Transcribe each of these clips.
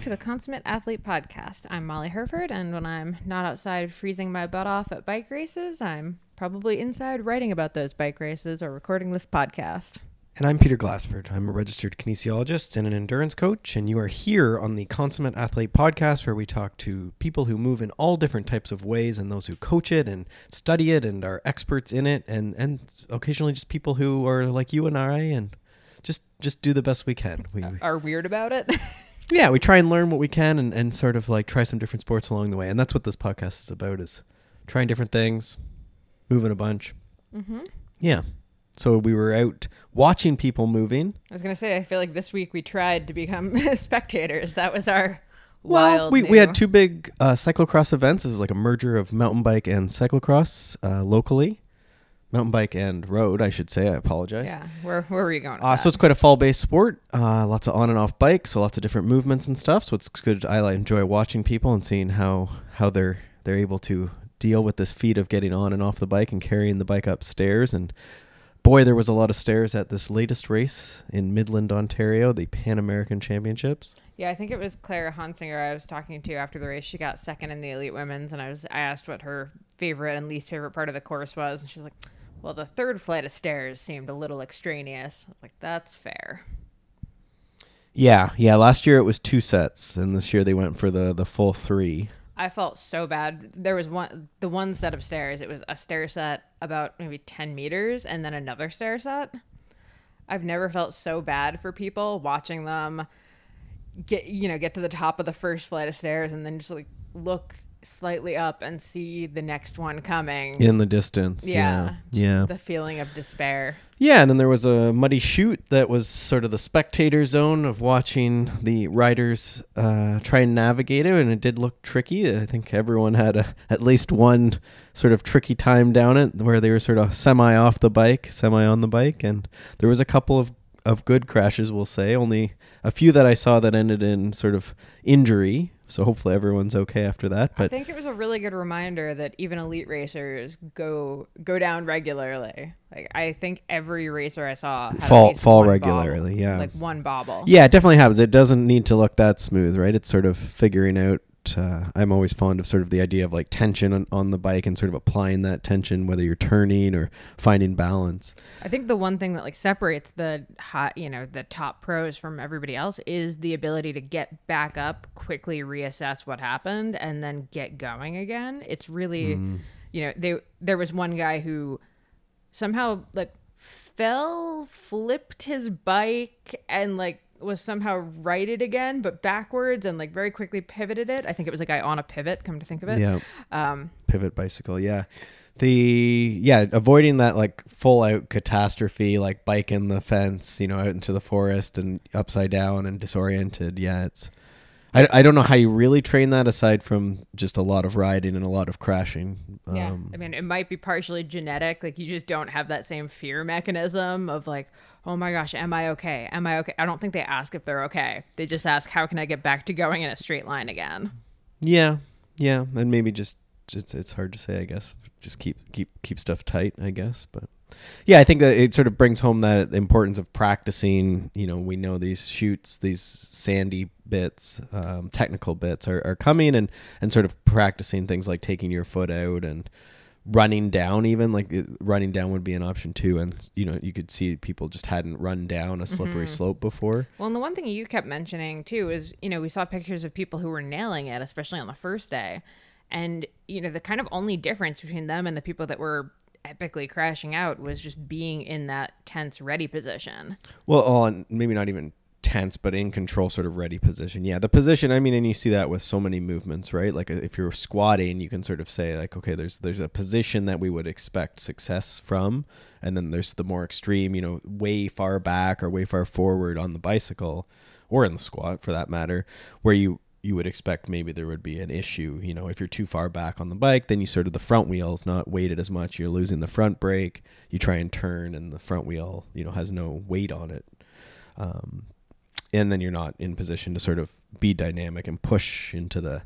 back to the Consummate Athlete Podcast. I'm Molly Hurford, and when I'm not outside freezing my butt off at bike races, I'm probably inside writing about those bike races or recording this podcast. And I'm Peter Glassford. I'm a registered kinesiologist and an endurance coach, and you are here on the Consummate Athlete podcast where we talk to people who move in all different types of ways and those who coach it and study it and are experts in it and and occasionally just people who are like you and I and just just do the best we can. We, Are weird about it? yeah, we try and learn what we can and, and sort of like try some different sports along the way. And that's what this podcast is about is trying different things, moving a bunch. mm-hmm. Yeah. So we were out watching people moving. I was gonna say, I feel like this week we tried to become spectators. That was our Well, we, we had two big uh, cyclocross events. This is like a merger of mountain bike and cyclocross uh, locally. Mountain bike and road, I should say. I apologize. Yeah, where where were you going? Uh, so it's quite a fall-based sport. Uh, lots of on and off bikes, so lots of different movements and stuff. So it's good. I enjoy watching people and seeing how how they're they're able to deal with this feat of getting on and off the bike and carrying the bike upstairs. And boy, there was a lot of stairs at this latest race in Midland, Ontario, the Pan American Championships. Yeah, I think it was Clara Honsinger I was talking to after the race. She got second in the elite women's, and I was I asked what her favorite and least favorite part of the course was, and she's like, "Well, the third flight of stairs seemed a little extraneous." I was like, "That's fair." Yeah, yeah. Last year it was two sets, and this year they went for the the full three. I felt so bad. There was one the one set of stairs. It was a stair set about maybe ten meters, and then another stair set. I've never felt so bad for people watching them get you know get to the top of the first flight of stairs and then just like look slightly up and see the next one coming. in the distance. Yeah, Yeah. Yeah. The feeling of despair. Yeah, and then there was a muddy chute that was sort of the spectator zone of watching the riders uh, try and navigate it, and it did look tricky. I think everyone had a, at least one sort of tricky time down it where they were sort of semi off the bike, semi on the bike, and there was a couple of of good crashes, we'll say. Only a few that I saw that ended in sort of injury. So hopefully everyone's okay after that. I think it was a really good reminder that even elite racers go go down regularly. Like I think every racer I saw Fall- fall regularly, bobble. yeah. like one bobble. Yeah, it definitely happens. It doesn't need to look that smooth, right? It's sort of figuring out. Uh, I'm always fond of sort of the idea of like tension on, on the bike and sort of applying that tension, whether you're turning or finding balance. I think the one thing that like separates the hot, you know, the top pros from everybody else is the ability to get back up, quickly reassess what happened, and then get going again. It's really, you know, they there was one guy who somehow like fell, flipped his bike, and like was somehow righted again, but backwards, and like very quickly pivoted it. I think it was a guy on a pivot. Come to think of it, Yeah, um, pivot bicycle. Yeah, the yeah avoiding that like full out catastrophe, like bike in the fence, you know, out into the forest and upside down and disoriented. Yeah, it's. I, I don't know how you really train that aside from just a lot of riding and a lot of crashing. Yeah. Um, I mean, it might be partially genetic. Like, you just don't have that same fear mechanism of, like, oh my gosh, am I okay? Am I okay? I don't think they ask if they're okay. They just ask, how can I get back to going in a straight line again? Yeah, yeah, and maybe just it's it's hard to say. I guess just keep keep keep stuff tight. I guess, but yeah, I think that it sort of brings home that importance of practicing. You know, we know these chutes, these sandy bits, um, technical bits are, are coming, and and sort of practicing things like taking your foot out and running down even like it- running down would be an option too and you know you could see people just hadn't run down a slippery mm-hmm. slope before Well, and the one thing you kept mentioning, too, is, you know, we saw pictures of people who were nailing it, especially on the first day. And, you know, the kind of only difference between them and the people that were epically crashing out was just being in that tense ready position. Well, oh, on maybe not even tense, but in control, sort of ready position. Yeah, the position. I mean, and you see that with so many movements, right? Like if you're squatting, you can sort of say like, okay, there's there's a position that we would expect success from, and then there's the more extreme, you know, way far back or way far forward on the bicycle, or in the squat for that matter, where you you would expect maybe there would be an issue. You know, if you're too far back on the bike, then you sort of the front wheel's not weighted as much. You're losing the front brake. You try and turn, and the front wheel, you know, has no weight on it. Um, and then you're not in position to sort of be dynamic and push into the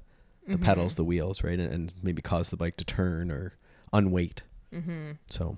the pedals, the wheels, right, and, and maybe cause the bike to turn or unweight. Mm-hmm. So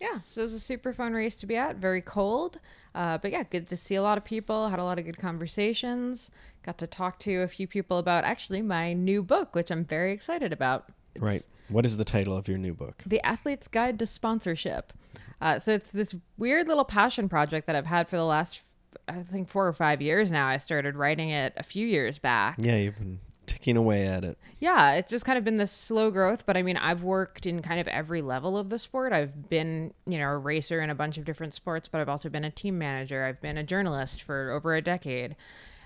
Yeah, so it was a super fun race to be at. Very cold, uh, but yeah, good to see a lot of people. Had a lot of good conversations. Got to talk to a few people about actually my new book, which I'm very excited about. It's right. What is the title of your new book? The Athlete's Guide to Sponsorship. Uh, so it's this weird little passion project that I've had for the last, I think, four or five years now. I started writing it a few years back. Yeah, you've been ticking away at it. Yeah, it's just kind of been this slow growth, but I mean, I've worked in kind of every level of the sport. I've been, you know, a racer in a bunch of different sports, but I've also been a team manager. I've been a journalist for over a decade.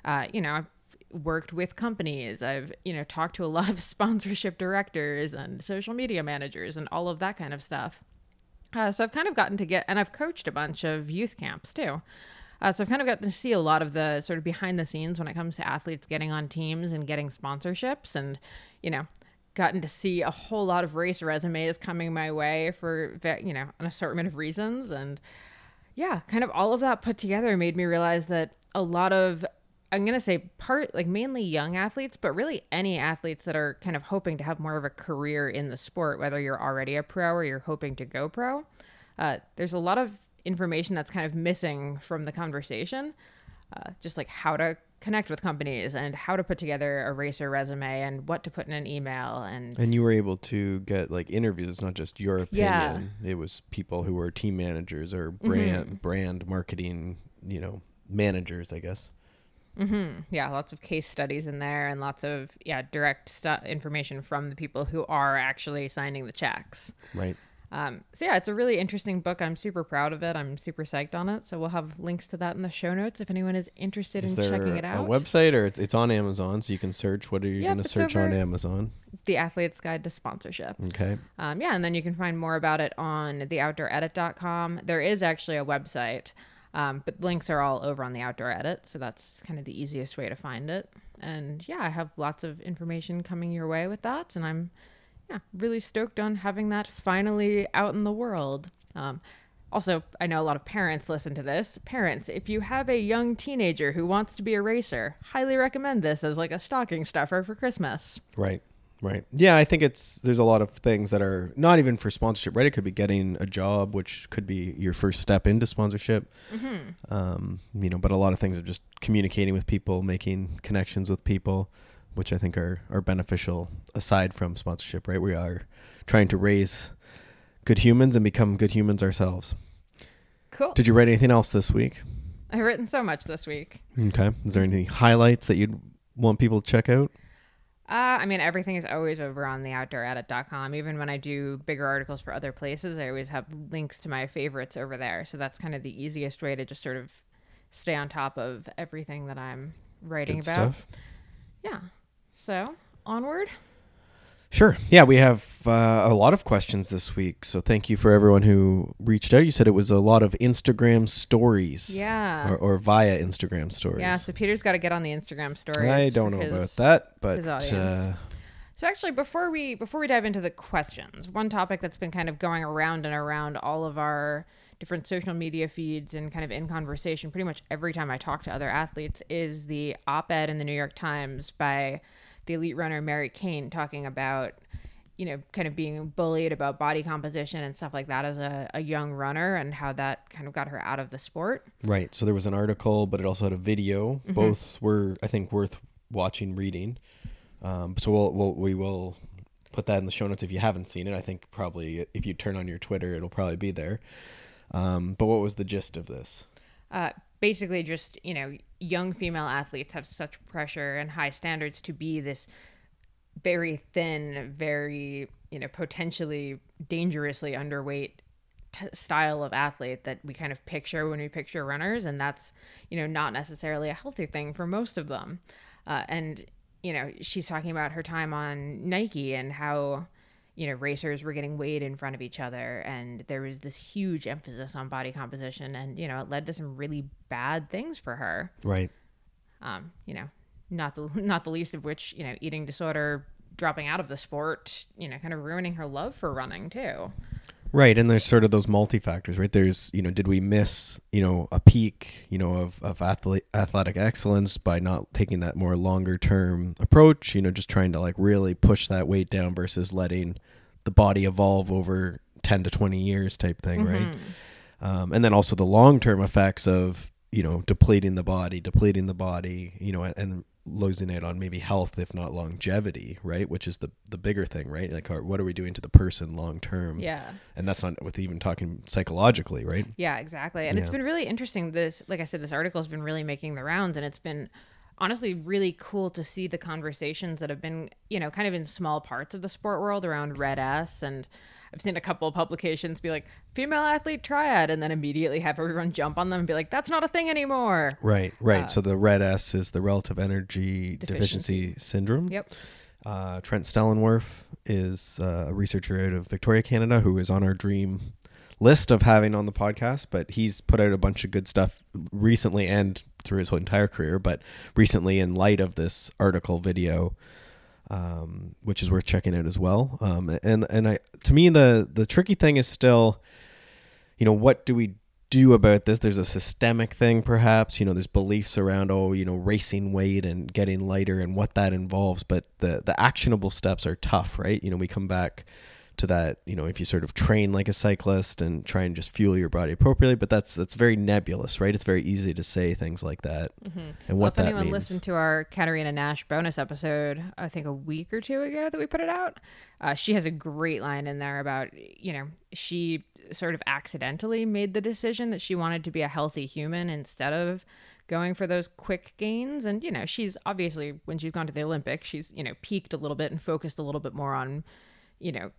Uh, you know, I've worked with companies. I've, you know, talked to a lot of sponsorship directors and social media managers and all of that kind of stuff. Uh, so I've kind of gotten to get, and I've coached a bunch of youth camps too. Uh, so I've kind of gotten to see a lot of the sort of behind the scenes when it comes to athletes getting on teams and getting sponsorships, and you know, gotten to see a whole lot of race resumes coming my way for you know an assortment of reasons, and yeah, kind of all of that put together made me realize that a lot of I'm going to say part like mainly young athletes, but really any athletes that are kind of hoping to have more of a career in the sport, whether you're already a pro or you're hoping to go pro. Uh, there's a lot of information that's kind of missing from the conversation, uh, just like how to connect with companies and how to put together a racer resume and what to put in an email and And you were able to get like interviews. It's not just your Yeah. opinion. It was people who were team managers or brand brand marketing, you know, managers, I guess. yeah, lots of case studies in there and lots of yeah direct stu- information from the people who are actually signing the checks. Right. Um, so yeah, it's a really interesting book. I'm super proud of it. I'm super psyched on it. So we'll have links to that in the show notes if anyone is interested Is in checking it a out. website or it's, it's on Amazon, so you can search. What are you Yep, going to search on Amazon? the Athlete's Guide to Sponsorship. Okay. Um, yeah, and then you can find more about it on theoutdooredit.com. There is actually a website, um, but links are all over on the Outdoor Edit, so that's kind of the easiest way to find it. And yeah, I have lots of information coming your way with that, and I'm yeah really stoked on having that finally out in the world. Um, also, I know a lot of parents listen to this. Parents, if you have a young teenager who wants to be a racer, highly recommend this as like a stocking stuffer for Christmas. Right. Right. Yeah, I think it's there's a lot of things that are not even for sponsorship, right? It could be getting a job, which could be your first step into sponsorship. Um, you know, but a lot of things are just communicating with people, making connections with people, which I think are are beneficial aside from sponsorship, right? We are trying to raise good humans and become good humans ourselves. Cool. Did you write anything else this week? I've written so much this week. Okay. Is there any highlights that you'd want people to check out? Uh, I mean, everything is always over on the outdooredit.com. Even when I do bigger articles for other places, I always have links to my favorites over there. So that's kind of the easiest way to just sort of stay on top of everything that I'm writing Good about. stuff. Yeah. So onward. Sure. Yeah, we have uh, a lot of questions this week. So thank you for everyone who reached out. You said it was a lot of Instagram stories. Yeah. Or, or via Instagram stories. yeah. So Peter's got to get on the Instagram stories. I don't know his- about that, but his audience. uh, So actually, before we before we dive into the questions, one topic that's been kind of going around and around all of our different social media feeds and kind of in conversation pretty much every time I talk to other athletes is the op-ed in the New York Times by the elite runner Mary Cain talking about you know kind of being bullied about body composition and stuff like that as a, a young runner and how that kind of got her out of the sport. right. So there was an article, but it also had a video. Mm-hmm. Both were, I think, worth watching, reading. Um, so we'll, we'll we will put that in the show notes if you haven't seen it. I think probably if you turn on your Twitter, it'll probably be there. Um, but what was the gist of this? uh, basically just you know young female athletes have such pressure and high standards to be this very thin very you know potentially dangerously underweight t- style of athlete that we kind of picture when we picture runners and that's you know not necessarily a healthy thing for most of them. Uh, and you know she's talking about her time on nike and how you know racers were getting weighed in front of each other and there was this huge emphasis on body composition and you know it led to some really bad things for her Right. um you know not the not the least of which you know eating disorder dropping out of the sport you know kind of ruining her love for running too Right, and there's sort of those multi factors, right? There's, you know, did we miss, you know, a peak, you know, of, of athlete, athletic excellence by not taking that more longer term approach, you know, just trying to like really push that weight down versus letting the body evolve over 10 to 20 years type thing, right? Mhm. Um, and then also the long term effects of, you know, depleting the body, depleting the body, you know, and losing on maybe health, if not longevity, right? Which is the, the bigger thing, right? Like, are, what are we doing to the person long term? Yeah. And that's not with even talking psychologically, right? Yeah, exactly. And it's been really interesting. This, like I said, this article has been really making the rounds, and it's been honestly really cool to see the conversations that have been, you know, kind of in small parts of the sport world around Red S. And I've seen a couple of publications be like, female athlete triad, and then immediately have everyone jump on them and be like, that's not a thing anymore. Right, right. so the red S is the relative energy deficiency, Deficiency. syndrome. Yep. Uh, Trent Stellingwerff is uh, a researcher out of Victoria, Canada, who is on our dream list of having on the podcast. But he's put out a bunch of good stuff recently and through his whole entire career. But recently, in light of this article video, um, which is worth checking out as well. Um, and and I to me the the tricky thing is still, you know, what do we do about this? There's a systemic thing, perhaps. You know, there's beliefs around oh, you know, racing weight and getting lighter and what that involves. But the the actionable steps are tough, right? You know, we come back to that you know if you sort of train like a cyclist and try and just fuel your body appropriately but that's that's very nebulous right? It's very easy to say things like that. And Well, what if that anyone means. listened to our Katerina Nash bonus episode, I think a week or two ago that we put it out, uh, she has a great line in there about, you know, she sort of accidentally made the decision that she wanted to be a healthy human instead of going for those quick gains. And, you know, she's obviously, when she's gone to the Olympics, she's, you know, peaked a little bit and focused a little bit more on, you know,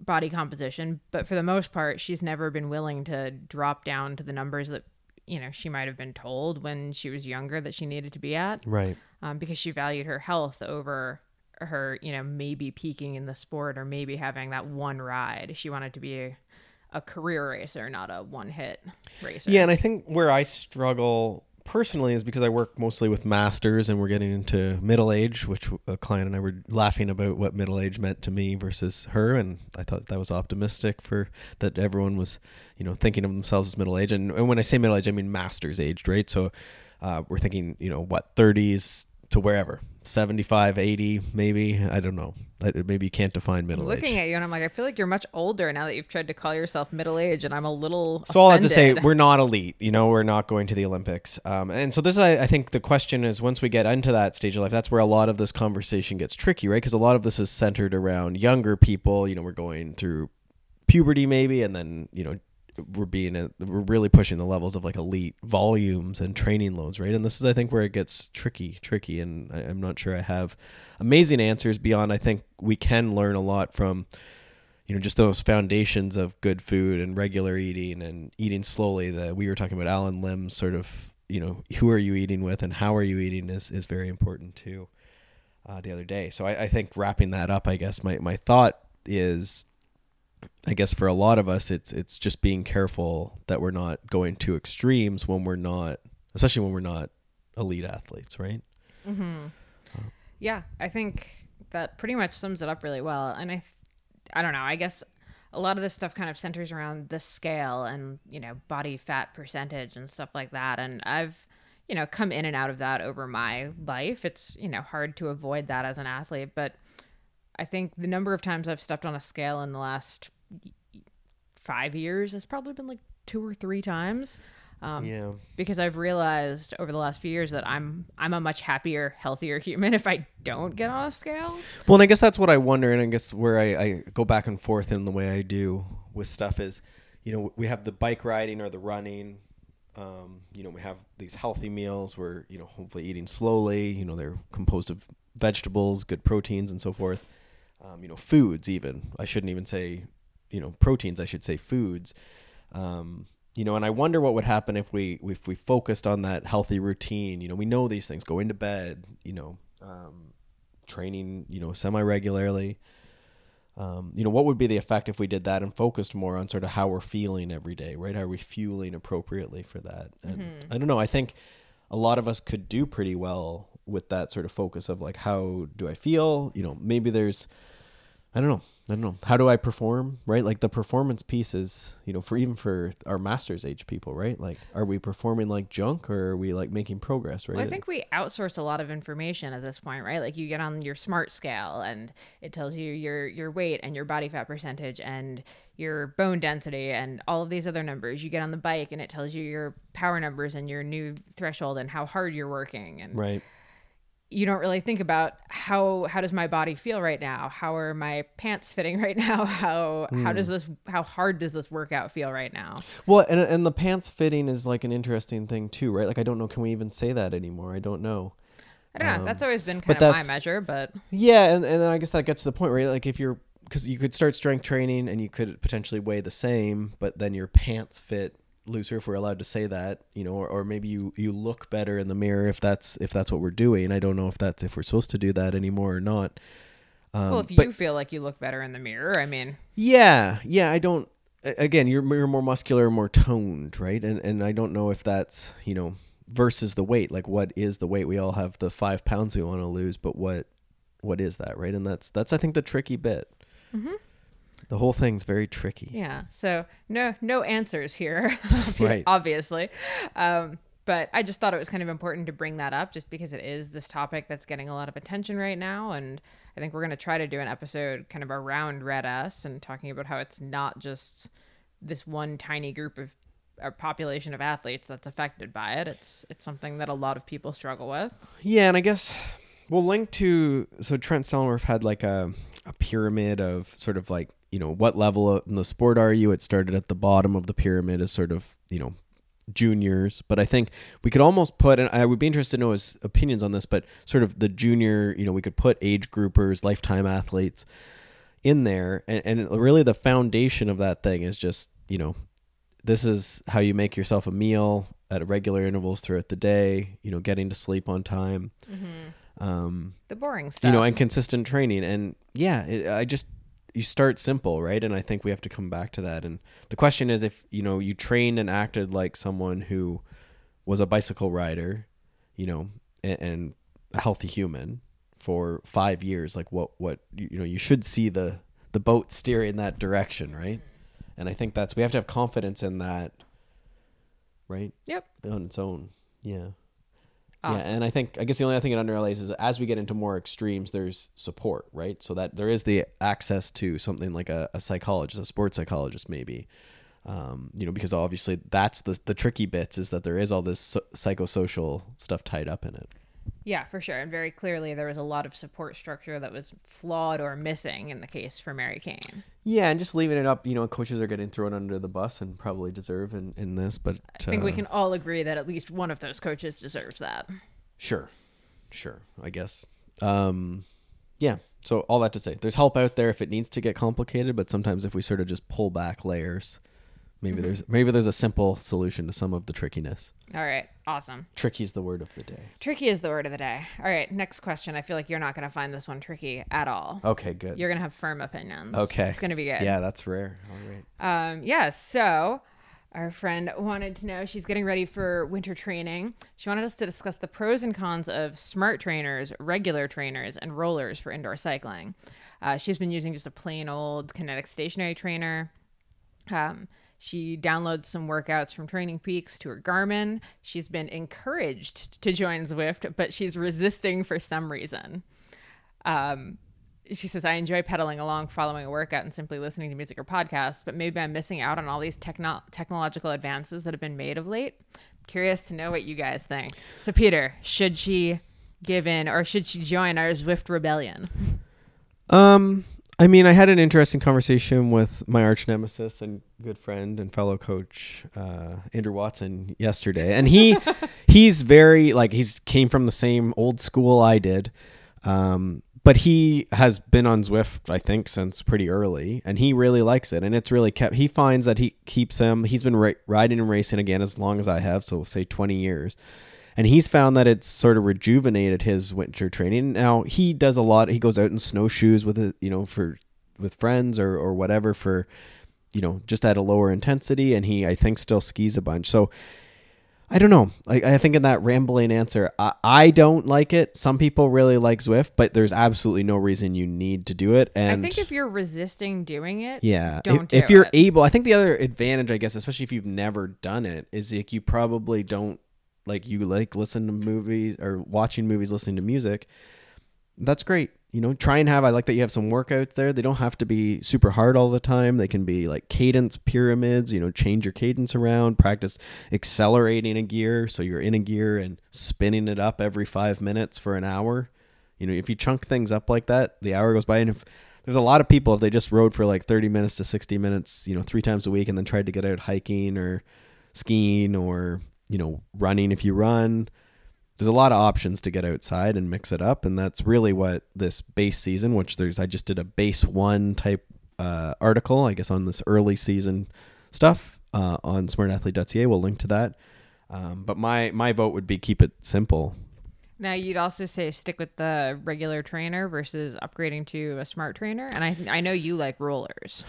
body composition. But for the most part, she's never been willing to drop down to the numbers that, you know, she might have been told when she was younger that she needed to be at right um, because she valued her health over her, you know, maybe peaking in the sport or maybe having that one ride. She wanted to be a, a career racer, not a one hit racer. Yeah, and I think where I struggle personally is because I work mostly with masters and we're getting into middle age, which a client and I were laughing about what middle age meant to me versus her, and I thought that was optimistic for that everyone was, you know, thinking of themselves as middle age. And, and when I say middle age, I mean masters aged, right? So uh, we're thinking, you know, what 30s to wherever 75 80 maybe i don't know I- maybe you can't define I'm middle looking age at you and I'm like, I feel like you're much older now that you've tried to call yourself middle age, and I'm a little. So all I have to say, we're not elite. You know, we're not going to the Olympics. Um, and so this, is, I, I think, the question is, once we get into that stage of life, that's where a lot of this conversation gets tricky, right? Because a lot of this is centered around younger people. You know, we're going through puberty, maybe, and then you know, we're being a, we're really pushing the levels of like elite volumes and training loads, right? And this is, I think, where it gets tricky, tricky. And I, I'm not sure I have amazing answers beyond. I think we can learn a lot from you know just those foundations of good food and regular eating and eating slowly that we were talking about Allen Lim's sort of you know who are you eating with and how are you eating is is very important too uh, the other day so I, I think wrapping that up i guess my, my thought is i guess for a lot of us it's it's just being careful that we're not going to extremes when we're not especially when we're not elite athletes right mm-hmm. uh, Yeah, I think that pretty much sums it up really well. And I, I don't know. I guess a lot of this stuff kind of centers around the scale and you know body fat percentage and stuff like that. And I've you know come in and out of that over my life. It's you know hard to avoid that as an athlete, but I think the number of times I've stepped on a scale in the last five years has probably been like two or three times. Um, yeah because I've realized over the last few years that I'm I'm a much happier, healthier human if I don't get on a scale. Well, and I guess that's what I wonder, and I guess where I, I go back and forth in the way I do with stuff is, you know, we have the bike riding or the running. Um, you know, we have these healthy meals. We're you know hopefully eating slowly. You know, they're composed of vegetables, good proteins, and so forth. Um, you know, foods even. I shouldn't even say, you know, proteins. I should say foods. Um, you know, and I wonder what would happen if we if we focused on that healthy routine. You know, we know these things. Go into bed. You know, um, training. You know, semi regularly. Um, you know, what would be the effect if we did that and focused more on sort of how we're feeling every day, right? Are we fueling appropriately for that? And I don't know. I think a lot of us could do pretty well with that sort of focus of like, how do I feel? You know, maybe there's I don't know. I don't know. How do I perform? Right? Like the performance piece is, you know, for even for our master's age people, right? Like, are we performing like junk or are we like making progress? Right? Well, I think we outsource a lot of information at this point, right? Like you get on your smart scale and it tells you your your weight and your body fat percentage and your bone density and all of these other numbers. You get on the bike and it tells you your power numbers and your new threshold and how hard you're working and right. You don't really think about how how does my body feel right now? How are my pants fitting right now? How how does this how hard does this workout feel right now? Well, and and the pants fitting is like an interesting thing too, right? Like I don't know, can we even say that anymore? I don't know. I don't know. Um, That's always been kind of my measure, but Yeah, and, and then I guess that gets to the point, right? Like if you're because you could start strength training and you could potentially weigh the same, but then your pants fit looser if we're allowed to say that, you know, or, or maybe you you look better in the mirror if that's if that's what we're doing. I don't know if that's if we're supposed to do that anymore or not. Um, well, if you but feel like you look better in the mirror, I mean, yeah, yeah, I don't. Again, you're you're more muscular, more toned, right? And and I don't know if that's you know versus the weight. Like, what is the weight? We all have the five pounds we want to lose, but what what is that, right? And that's that's I think the tricky bit. The whole thing's very tricky. yeah. So no no answers here, Right. obviously. Um, but I just thought it was kind of important to bring that up, just because it is this topic that's getting a lot of attention right now, and I think we're going to try to do an episode kind of around Red S and talking about how it's not just this one tiny group of a population of athletes that's affected by it. It's it's something that a lot of people struggle with. Yeah, and I guess we'll link to so Trent Stellingwerff had like a a pyramid of sort of like you know what level in the sport are you? It started at the bottom of the pyramid as sort of you know juniors, but I think we could almost put and I would be interested to know his opinions on this, but sort of the junior you know we could put age groupers, lifetime athletes in there, and, and really the foundation of that thing is just you know this is how you make yourself a meal at regular intervals throughout the day you know getting to sleep on time. Um The boring stuff. you know and consistent training. And yeah it, i just you start simple right? And i think we have to come back to that. And the question is if you know you trained and acted like someone who was a bicycle rider you know and, and a healthy human for five years like what what you, know you should see the the boat steering that direction right? And i think that's we have to have confidence in that right? Yep. on its own. Yeah Awesome. yeah, and I think I guess the only other thing it underlays is as we get into more extremes, there's support, right? So that there is the access to something like a, a psychologist, a sports psychologist, maybe. Um, you know, because obviously that's the the tricky bits is that there is all this so- psychosocial stuff tied up in it. Yeah, for sure. And very clearly, there was a lot of support structure that was flawed or missing in the case for Mary Cain. Yeah, and just leaving it up, you know, coaches are getting thrown under the bus and probably deserve in, in this, but I think we uh, can all agree that at least one of those coaches deserves that. Sure. Sure. I guess. Um yeah. So all that to say, there's help out there if it needs to get complicated, but sometimes if we sort of just pull back layers, maybe there's maybe there's a simple solution to some of the trickiness. All right, awesome. Tricky's the word of the day. Tricky is the word of the day. All right, next question. I feel like you're not going to find this one tricky at all. Okay, good. You're going to have firm opinions. okay. It's going to be good. Yeah, that's rare. All right. Um, yeah, so our friend wanted to know she's getting ready for winter training. She wanted us to discuss the pros and cons of smart trainers, regular trainers, and rollers for indoor cycling. Uh, she's been using just a plain old kinetic stationary trainer. Um, she downloads some workouts from Training Peaks to her Garmin. She's been encouraged to join Zwift, but she's resisting for some reason. Um, she says, I enjoy pedaling along, following a workout, and simply listening to music or podcasts, but maybe I'm missing out on all these techno- technological advances that have been made of late. Curious to know what you guys think. So, Peter, should she give in or should she join our Zwift rebellion? Um, I mean, I had an interesting conversation with my arch nemesis and good friend and fellow coach, uh, Andrew Watson, yesterday, and he he's very like he's came from the same old school I did, um, but he has been on Zwift I think since pretty early, and he really likes it, and it's really kept. He finds that he keeps him. He's been ri- riding and racing again as long as I have, so say twenty years and he's found that it's sort of rejuvenated his winter training. Now he does a lot. He goes out in snowshoes with it, you know, for with friends or or whatever for, you know, just at a lower intensity. And he I think still skis a bunch. So I don't know. I, I think in that rambling answer, I, I don't like it. Some people really like Zwift, but there's absolutely no reason you need to do it. And I think if you're resisting doing it, yeah, don't if, if you're it. able, I think the other advantage, I guess, especially if you've never done it, is like you probably don't like you like listen to movies or watching movies, listening to music. That's great. You know, try and have. I like that you have some workouts there. They don't have to be super hard all the time. They can be like cadence pyramids. You know, change your cadence around. Practice accelerating a gear so you're in a gear and spinning it up every five minutes for an hour. You know, if you chunk things up like that, the hour goes by. And if there's a lot of people, if they just rode for like 30 minutes to 60 minutes, you know, three times a week and then tried to get out hiking or skiing or, you know, running if you run, there's a lot of options to get outside and mix it up. And that's really what this base season, which there's, I just did a base one type uh, article, I guess, on this early season stuff uh, on smartathlete.ca. We'll link to that. Um, but my, my vote would be keep it simple. Now you'd also say stick with the regular trainer versus upgrading to a smart trainer, and I I know you like rollers.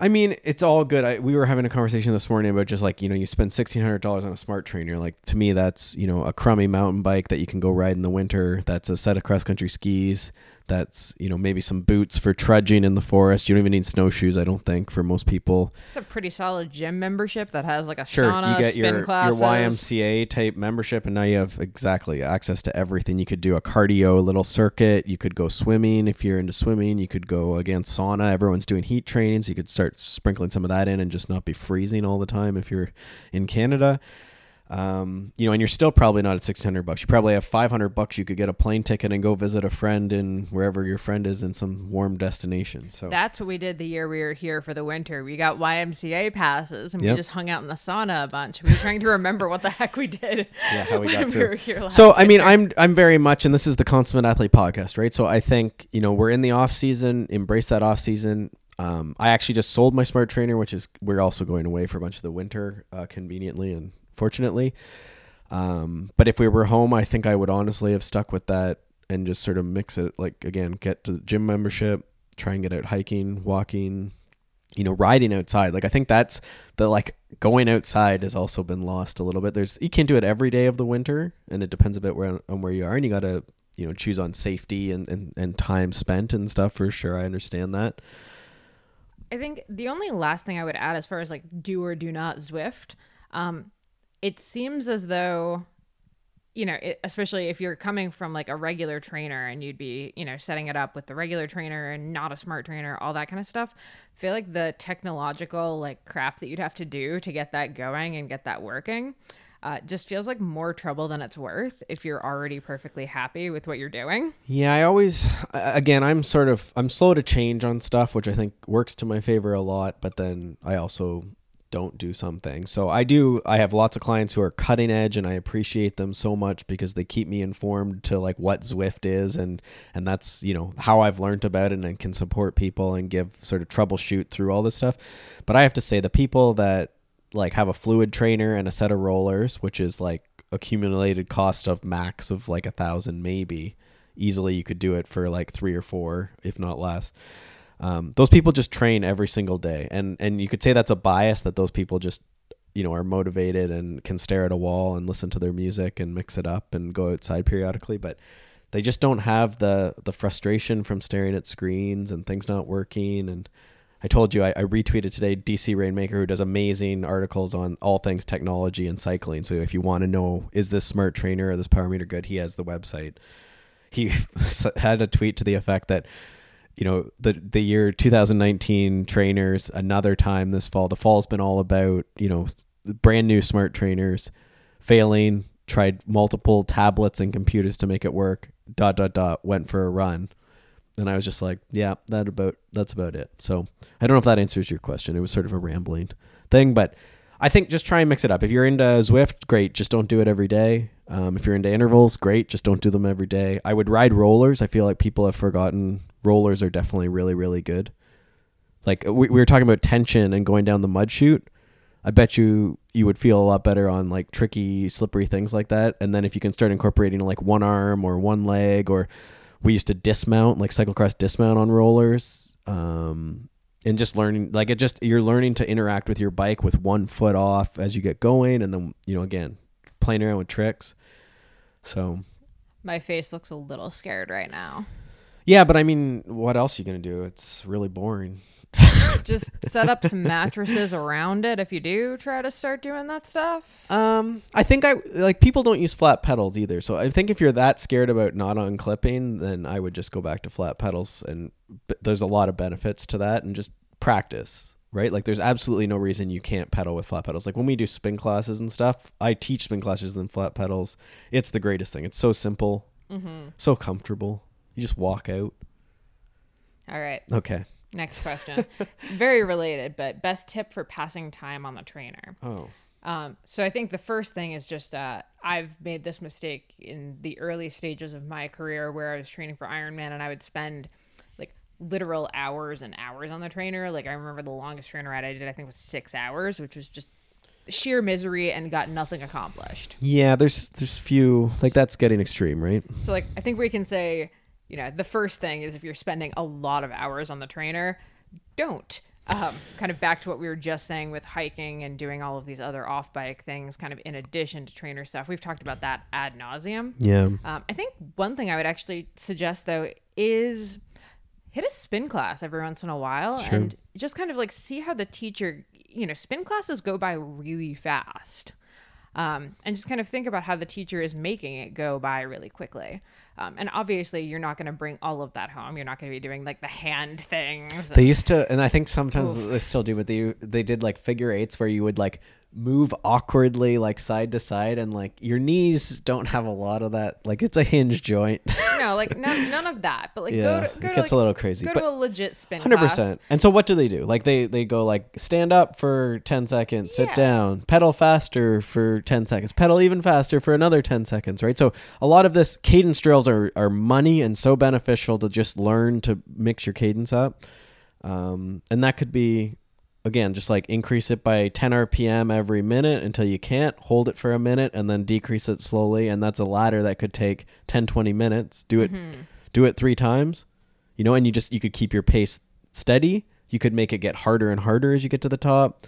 I mean, it's all good. I, we were having a conversation this morning about just like you know, you spend sixteen hundred dollars on a smart trainer. Like to me, that's you know a crummy mountain bike that you can go ride in the winter. That's a set of cross country skis. That's you know maybe some boots for trudging in the forest. You don't even need snowshoes. I don't think for most people. It's a pretty solid gym membership that has like a Sure, sauna, you get spin your classes. your YMCA type membership, and now you have exactly access to everything. You could do a cardio little circuit. You could go swimming if you're into swimming. You could go again sauna. Everyone's doing heat training, so you could start sprinkling some of that in and just not be freezing all the time if you're in Canada. Um, you know, and you're still probably not at six hundred bucks. You probably have five hundred bucks. You could get a plane ticket and go visit a friend in wherever your friend is in some warm destination. So That's what we did the year we were here for the winter. We got YMCA passes and Yep. we just hung out in the sauna a bunch. We were trying to remember what the heck we did. Yeah, how we got through. we were here last So I mean, winter. I'm I'm very much, and this is the consummate athlete podcast, right? So I think you know we're in the off season. Embrace that off season. Um, I actually just sold my smart trainer, which is we're also going away for a bunch of the winter, uh, conveniently and fortunately. Um, but if we were home, I think I would honestly have stuck with that and just sort of mix it. Like again, get to the gym membership, try and get out hiking, walking, you know, riding outside. Like I think that's the like going outside has also been lost a little bit. There's you can't do it every day of the winter, and it depends a bit where on where you are, and you got to you know choose on safety and, and and time spent and stuff for sure. I understand that. I think the only last thing I would add as far as like do or do not Zwift, um, it seems as though, you know, it, especially if you're coming from like a regular trainer and you'd be, you know, setting it up with the regular trainer and not a smart trainer, all that kind of stuff. I feel like the technological like crap that you'd have to do to get that going and get that working. Uh, just feels like more trouble than it's worth if you're already perfectly happy with what you're doing. Yeah, I always again I'm sort of I'm slow to change on stuff, which I think works to my favor a lot. But then I also don't do something. So I do. I have lots of clients who are cutting edge, and I appreciate them so much because they keep me informed to like what Zwift is, and and that's you know how I've learned about it and can support people and give sort of troubleshoot through all this stuff. But I have to say the people that like have a fluid trainer and a set of rollers, which is like accumulated cost of max of like a thousand maybe. Easily you could do it for like three or four, if not less. Um, those people just train every single day, and and you could say that's a bias that those people just you know are motivated and can stare at a wall and listen to their music and mix it up and go outside periodically, but they just don't have the the frustration from staring at screens and things not working and I told you I, I retweeted today DC Rainmaker who does amazing articles on all things technology and cycling. So if you want to know is this smart trainer or this power meter good, he has the website. He had a tweet to the effect that you know the the year 2019 trainers another time this fall. The fall's been all about you know brand new smart trainers failing. Tried multiple tablets and computers to make it work. Dot dot dot. Went for a run and I was just like, yeah, that about that's about it. So I don't know if that answers your question. It was sort of a rambling thing, but I think just try and mix it up. If you're into Zwift, great. Just don't do it every day. Um, if you're into intervals, great. Just don't do them every day. I would ride rollers. I feel like people have forgotten rollers are definitely really really good. Like we, we were talking about tension and going down the mud chute. I bet you you would feel a lot better on like tricky, slippery things like that. And then if you can start incorporating like one arm or one leg, or we used to dismount like cyclocross dismount on rollers, um, and just learning like it just you're learning to interact with your bike with one foot off as you get going, and then you know again playing around with tricks. So My face looks a little scared right now. Yeah, but I mean, what else are you gonna do? It's really boring. Just set up some mattresses around it if you do try to start doing that stuff. Um, I think I like people don't use flat pedals either. So I think if you're that scared about not unclipping, then I would just go back to flat pedals. And b- there's a lot of benefits to that, and just practice. Right, like there's absolutely no reason you can't pedal with flat pedals. Like when we do spin classes and stuff, I teach spin classes in flat pedals. It's the greatest thing. It's so simple, Mm-hmm. so comfortable. You just walk out. All right. Okay. Next question. it's very related, but best tip for passing time on the trainer. Oh. Um, so I think the first thing is just uh, I've made this mistake in the early stages of my career where I was training for Ironman and I would spend like literal hours and hours on the trainer. Like I remember the longest trainer ride I did I think was six hours, which was just sheer misery and got nothing accomplished. Yeah, there's there's few like that's getting extreme, right? So like I think we can say, you know, the first thing is if you're spending a lot of hours on the trainer, don't. Um, kind of back to what we were just saying with hiking and doing all of these other off bike things, kind of in addition to trainer stuff. We've talked about that ad nauseum. Yeah. Um, I think one thing I would actually suggest though is hit a spin class every once in a while Sure. and just kind of like see how the teacher, you know, spin classes go by really fast. Um, and just kind of think about how the teacher is making it go by really quickly. Um, and obviously, you're not going to bring all of that home. You're not going to be doing like the hand things. They used to, and I think sometimes they still do, but they they did like figure eights where you would like move awkwardly like side to side, and like your knees don't have a lot of that. Like it's a hinge joint. no, like none, none of that. But like yeah, go to it to gets like, a little crazy. go but to a legit spin Hundred class. percent. And so, what do they do? Like they they go like stand up for ten seconds, sit Yeah. down, pedal faster for ten seconds, pedal even faster for another ten seconds, right? So a lot of this cadence drills are are money and so beneficial to just learn to mix your cadence up, um, and that could be. Again, just like increase it by 10 RPM every minute until you can't, hold it for a minute, and then decrease it slowly. And that's a ladder that could take 10, 20 minutes. Do it Mm-hmm. do it three times you know and you just you could keep your pace steady you could make it get harder and harder as you get to the top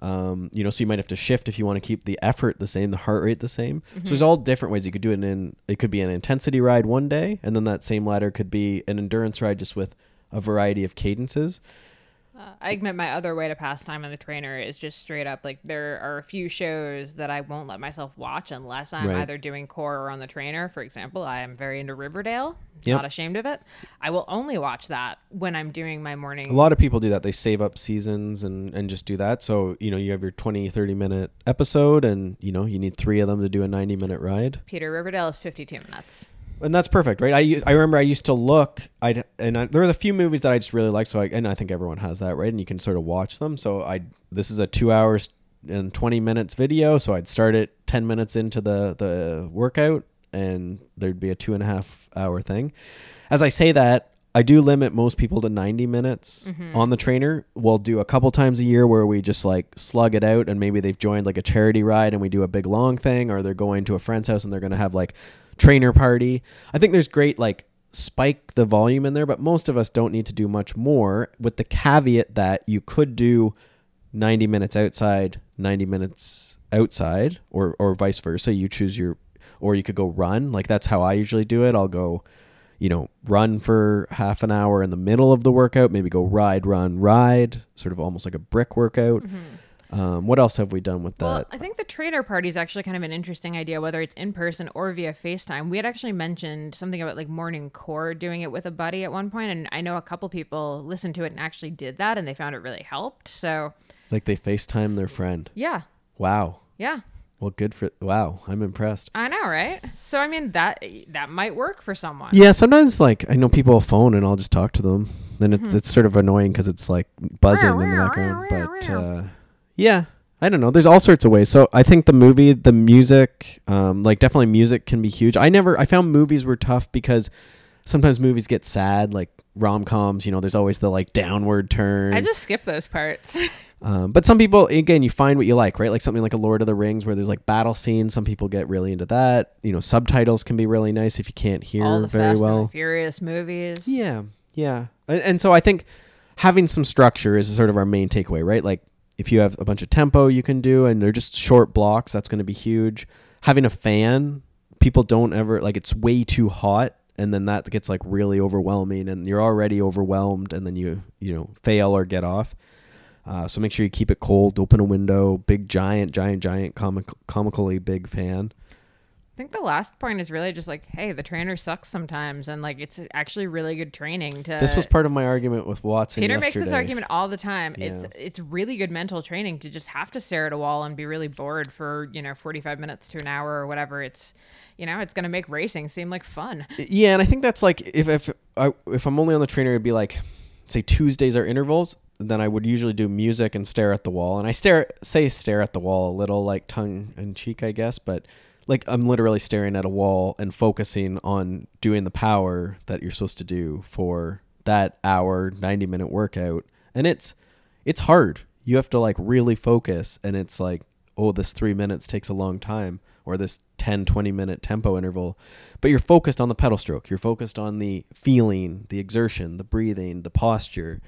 um, you know so you might have to shift if you want to keep the effort the same the heart rate the same so there's all different ways you could do it in it could be an intensity ride one day and then that same ladder could be an endurance ride just with a variety of cadences Uh, I admit my other way to pass time on the trainer is just straight up like there are a few shows that I won't let myself watch unless I'm Right. either doing core or on the trainer. For example, I am very into Riverdale. Yep. Not ashamed of it. I will only watch that when I'm doing my morning. a lot of people do that they save up seasons and and just do that so you know you have your 20 30 minute episode and you know you need three of them to do a 90 minute ride Peter Riverdale is 52 minutes. And that's perfect, right? I I remember I used to look, I and I, there was a few movies that I just really liked, so I and I think everyone has that, right? And you can sort of watch them. So I this is a two hours and twenty minutes video, so I'd start it ten minutes into the the workout, and there'd be a two and a half hour thing. As I say that, I do limit most people to 90 minutes mm-hmm. on the trainer. We'll do a couple times a year where we just like slug it out and maybe they've joined like a charity ride and we do a big long thing or they're going to a friend's house and they're going to have like trainer party. I think there's great like spike the volume in there, but most of us don't need to do much more with the caveat that you could do 90 minutes outside, 90 minutes outside or or vice versa. You choose your or you could go run. Like that's how I usually do it. I'll go you know, run for half an hour in the middle of the workout, maybe go ride, run, ride, sort of almost like a brick workout. Mm-hmm. Um, what else have we done with Mm-hmm. Well, that? I think the trainer party is actually kind of an interesting idea, whether it's in person or via FaceTime. We had actually mentioned something about like morning core doing it with a buddy at one point, and I know a couple people listened to it and actually did that, and they found it really helped. So like they FaceTime their friend. yeah, Wow. yeah, Well, good for wow. I'm impressed. I know, right? So I mean that that might work for someone. Yeah, sometimes like I know people will phone and I'll just talk to them. Then Mm-hmm. it's it's sort of annoying because it's like buzzing in the background. But uh, yeah, I don't know. There's all sorts of ways. So I think the movie, the music, um, like definitely music can be huge. I never I found movies were tough because sometimes movies get sad, like rom coms. You know, there's always the like downward turn. I just skip those parts. Um, but some people, again, you find what you like, right? Like something like a Lord of the Rings where there's like battle scenes. Some people get really into that. You know, subtitles can be really nice if you can't hear All the very Fast and well. the Furious movies. Yeah, yeah. And, and so I think having some structure is sort of our main takeaway, right? Like if you have a bunch of tempo you can do and they're just short blocks, that's going to be huge. having a fan, people don't ever like it's way too hot and then that gets like really overwhelming and you're already overwhelmed and then you you know fail or get off uh, so make sure you keep it cold open a window big giant giant giant comic comically big fan think the last point is really just like, hey, the trainer sucks sometimes, and like it's actually really good training to. this was part of my argument with watson Peter yesterday. makes this argument all the time. It's it's really good mental training to just have to stare at a wall and be really bored for you know forty five minutes to an hour or whatever. It's you know it's gonna make racing seem like fun. Yeah, and I think that's like if if I if I'm only on the trainer, it'd be like say Tuesdays are intervals. Then I would usually do music and stare at the wall, and I stare say stare at the wall a little like tongue in cheek, I guess, but like I'm literally staring at a wall and focusing on doing the power that you're supposed to do for that hour 90 minute workout. And it's it's hard. You have to like really focus and it's like oh this 3 minutes takes a long time or this 10 20 minute tempo interval. But you're focused on the pedal stroke. You're focused on the feeling the exertion the breathing the posture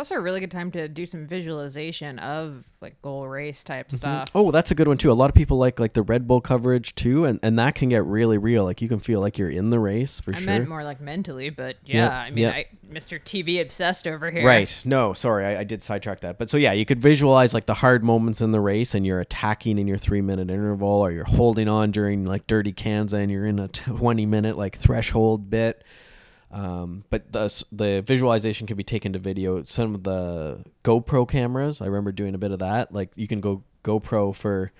also a really good time to do some visualization of like goal race type mm-hmm. stuff. Oh, that's a good one too. A lot of people like like the Red Bull coverage too, and and that can get really real. Like you can feel like you're in the race for I sure. meant more like mentally, but yeah, Yep, I mean, yep. I, Mr. TV obsessed over here. Right. No, sorry, I, I did sidetrack that. But so yeah, you could visualize like the hard moments in the race, and you're attacking in your three minute interval, or you're holding on during like Dirty Kanza, and you're in a twenty minute like threshold bit. Um, but the the visualization can be taken to video. Some of the GoPro cameras, I remember doing a bit of that. Like you can go GoPro for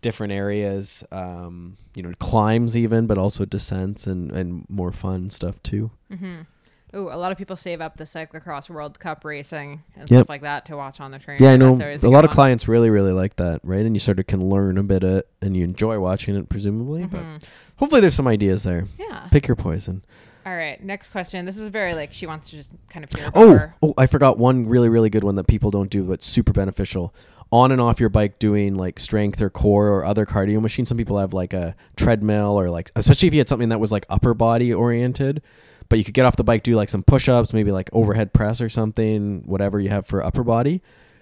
different areas, um, you know, climbs even, but also descents and and more fun stuff too. Mm-hmm. Ooh, a lot of people save up the cyclocross World Cup racing and Yep. stuff like that to watch on the train. Yeah, I know a good lot of clients really, really like that, right? And you sort of can learn a bit of it, and you enjoy watching it, presumably. But Mhm. hopefully, there's some ideas there. Yeah. Pick your poison. All right. Next question. This is very like she wants to just kind of hear. Oh, her. oh, I forgot one really, really good one that people don't do, but super beneficial. On and off your bike, doing like strength or core or other cardio machines. Some people have like a treadmill or like, especially if you had something that was like upper body oriented. But you could get off the bike, do like some push ups, maybe like overhead press or something, whatever you have for upper body,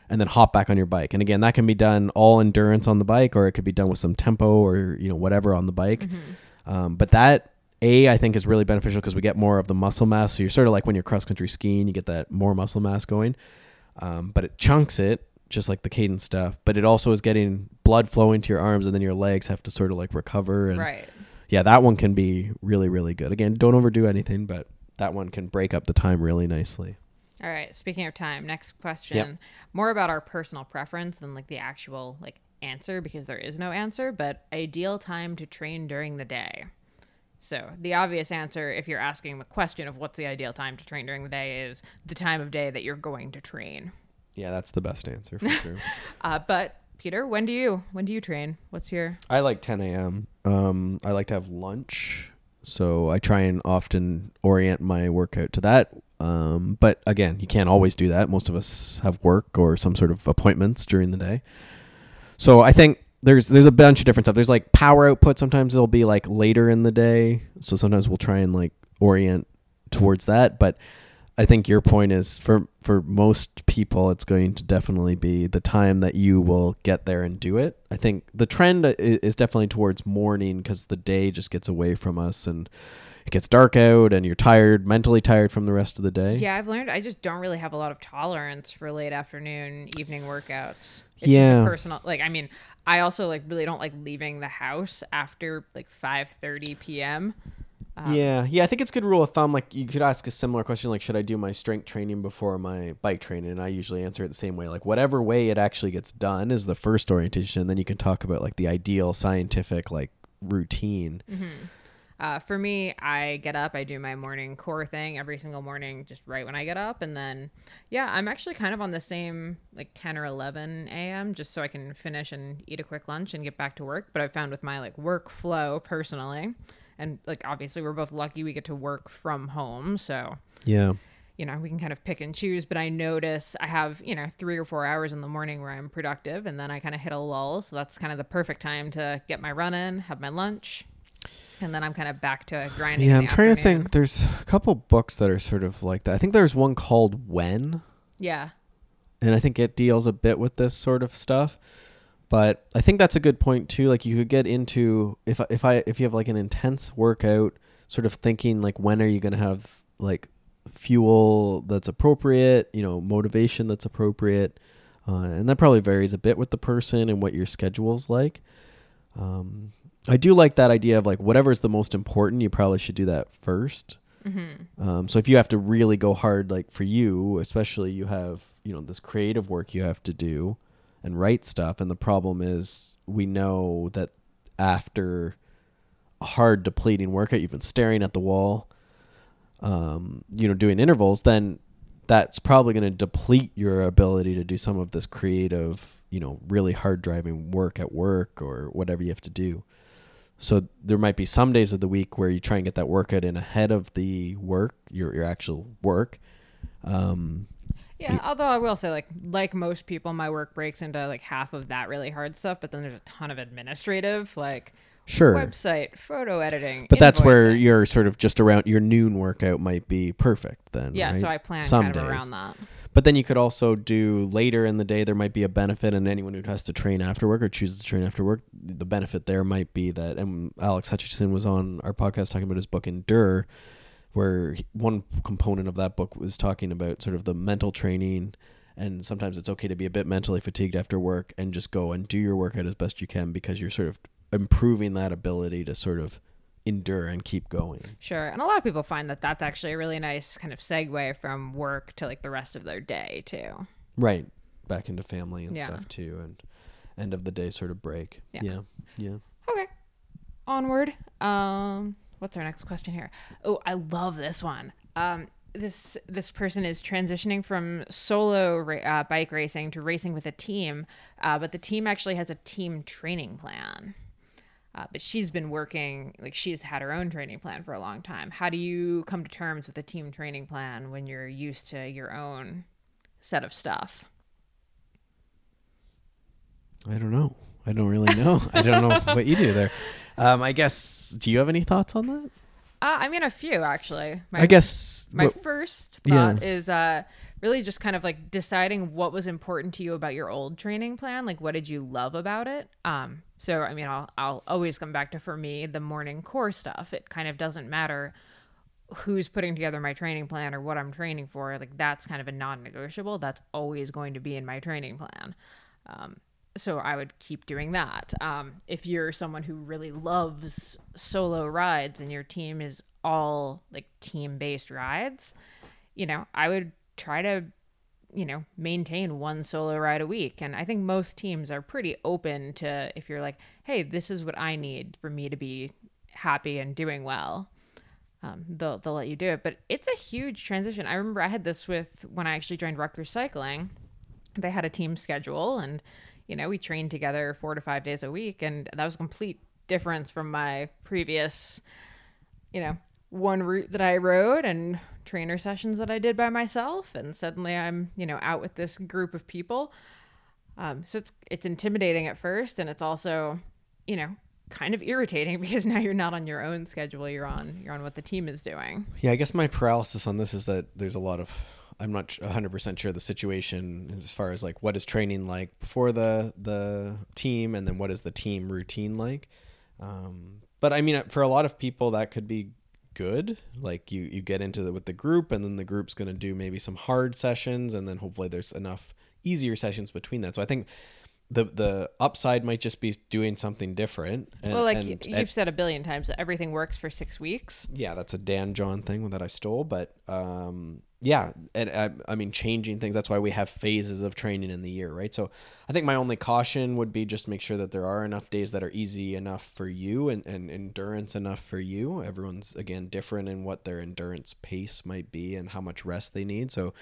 and then hop back on your bike. And again, that can be done all endurance on the bike, or it could be done with some tempo or you know whatever on the bike. Mm-hmm. Um, but that a I think is really beneficial because we get more of the muscle mass. So you're sort of like when you're cross country skiing, you get that more muscle mass going. Um, but it chunks it just like the cadence stuff. But it also is getting blood flowing to your arms, and then your legs have to sort of like recover. And Right. yeah, that one can be really really good. Again, don't overdo anything, but that one can break up the time really nicely. All right. Speaking of time, next question. More about our personal preference than like the actual like answer because there is no answer, but ideal time to train during the day. So the obvious answer, if you're asking the question of what's the ideal time to train during the day, is the time of day that you're going to train. Yeah, that's the best answer for sure. Uh, but Peter, when do you when do you train? What's your I like 10 a.m. Um, I like to have lunch, so I try and often orient my workout to that. Um, but again, you can't always do that. Most of us have work or some sort of appointments during the day. So I think there's there's a bunch of different stuff. There's like power output. Sometimes it'll be like later in the day. So sometimes we'll try and like orient towards that. But I think your point is for for most people, it's going to definitely be the time that you will get there and do it. I think the trend is definitely towards morning because the day just gets away from us and it gets dark out and you're tired, mentally tired from the rest of the day. Yeah, I've learned I just don't really have a lot of tolerance for late afternoon, evening workouts. It's Yeah. personal like I mean, I also like really don't like leaving the house after like 5:30 p.m. Um, yeah, yeah. I think it's a good rule of thumb. Like you could ask a similar question, like, should I do my strength training before my bike training? And I usually answer it the same way. Like whatever way it actually gets done is the first orientation. And then you can talk about like the ideal scientific like routine. Uh, for me, I get up, I do my morning core thing every single morning, just right when I get up, and then yeah, I'm actually kind of on the same like 10 or 11 a.m. just so I can finish and eat a quick lunch and get back to work. But I found with my like workflow personally, and like obviously we're both lucky we get to work from home, so Yeah. you know, we can kind of pick and choose, but I notice I have, you know, three or four hours in the morning where I'm productive and then I kind of hit a lull. So that's kind of the perfect time to get my run in, have my lunch, and then I'm kind of back to grinding. Yeah, I'm trying to think. There's a couple books that are sort of like that. I think there's one called When, Yeah. and I think it deals a bit with this sort of stuff. but I think that's a good point too. Like you could get into if if I if you have like an intense workout, sort of thinking like when are you going to have like fuel that's appropriate, you know, motivation that's appropriate, uh, and that probably varies a bit with the person and what your schedule's like. Um, I do like that idea of like whatever is the most important, you probably should do that 1st Mm-hmm. Um, so if you have to really go hard, like for you, especially you have you know this creative work you have to do and write stuff, and the problem is we know that after a hard depleting workout, you've been staring at the wall, um, you know, doing intervals, then that's probably going to deplete your ability to do some of this creative, you know, really hard driving work at work or whatever you have to do. So there might be some days of the week where you try and get that workout in ahead of the work, your your actual work. Um, Yeah, although I will say, like, like most people, my work breaks into like half of that really hard stuff, but then there's a ton of administrative, like sure, website, photo editing. but that's where you're sort of just around your noon workout might be perfect then. Yeah, so? I plan Some kind of days. around that. But then you could also do later in the day. There might be a benefit, and anyone who has to train after work or chooses to train after work, the benefit there might be that. And Alex Hutchinson was on our podcast talking about his book Endure, where he- one component of that book was talking about sort of the mental training. And sometimes it's okay to be a bit mentally fatigued after work and just go and do your workout as best you can because you're sort of improving that ability to sort of endure and keep going. Sure. And a lot of people find that that's actually a really nice kind of segue from work to like the rest of their day, too. Right. Back into family and Yeah. stuff too and end of the day sort of break. Yeah. Yeah. Yeah. Okay. Onward. Um, what's our next question here? Oh, I love this one. Um, this this person is transitioning from solo ra- uh, bike racing to racing with a team, uh, but the team actually has a team training plan. Uh, but she's been working like she's had her own training plan for a long time. How do you come to terms with a team training plan when you're used to your own set of stuff? I don't know. I don't really know. I don't know what you do there. Um, I guess. Do you have any thoughts on that? Uh, I mean, a few actually. My I guess. my what- first Yeah. thought is uh really just kind of like deciding what was important to you about your old training plan like what did you love about it um so i mean i'll i'll always come back to for me the morning core stuff. It kind of doesn't matter who's putting together my training plan or what i'm training for. Like that's kind of a non-negotiable. That's always going to be in my training plan. Um so I would keep doing that. Um, if you're someone who really loves solo rides and your team is all like team based rides, you know, I would try to, you know, maintain one solo ride a week. And I think most teams are pretty open to if you're like, hey, this is what I need for me to be happy and doing well. Um, they'll they'll let you do it, but it's a huge transition. I remember I had this with when I actually joined Rutgers Cycling. They had a team schedule, and you know we trained together four to five days a week, and that was a complete difference from my previous, you know, one route that I rode and trainer sessions that I did by myself. And suddenly I'm you know out with this group of people. Um, so it's it's intimidating at first, and it's also, you know, kind of irritating because now you're not on your own schedule. You're on you're on what the team is doing. Yeah, I guess my paralysis on this is that there's a lot of I'm not 100% sure the situation as far as like what is training like before the the team and then what is the team routine like. Um, but I mean for a lot of people that could be good. Like you you get into the with the group and then the group's going to do maybe some hard sessions and then hopefully there's enough easier sessions between that. So I think the the upside might just be doing something different. And, well, like and- you've said a billion times, that everything works for six weeks. yeah, that's a Dan John thing that I stole, but um, yeah, and I, I mean changing things. That's why we have phases of training in the year, right? So I think my only caution would be just make sure that there are enough days that are easy enough for you and, and endurance enough for you. Everyone's again different in what their endurance pace might be and how much rest they need. So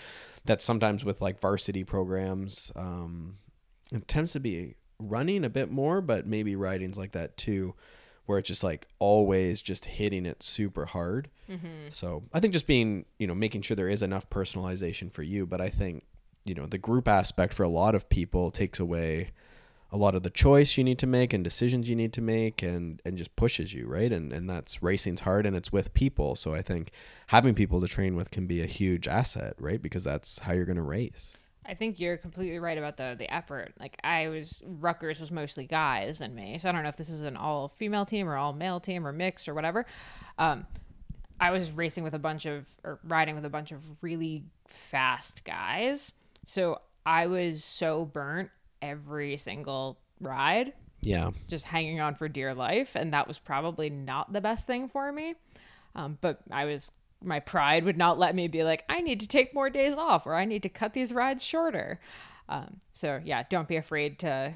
that's sometimes with like varsity programs. Um, it tends to be running a bit more, but maybe riding's like that too, where it's just like always just hitting it super hard. Mm-hmm. So I think just being, you know, making sure there is enough personalization for you. But I think, you know, the group aspect for a lot of people takes away a lot of the choice you need to make and decisions you need to make and and just pushes you right and and that's racing's hard and it's with people so i think having people to train with can be a huge asset right because that's how you're going to race I think you're completely right about the the effort. Like I was Rutgers was mostly guys and me, so I don't know if this is an all female team or all male team or mixed or whatever. Um, I was racing with a bunch of or riding with a bunch of really fast guys, so I was so burnt every single ride, Yeah. just hanging on for dear life, and that was probably not the best thing for me. Um, but I was my pride would not let me be like I need to take more days off or I need to cut these rides shorter. Um, so yeah, don't be afraid to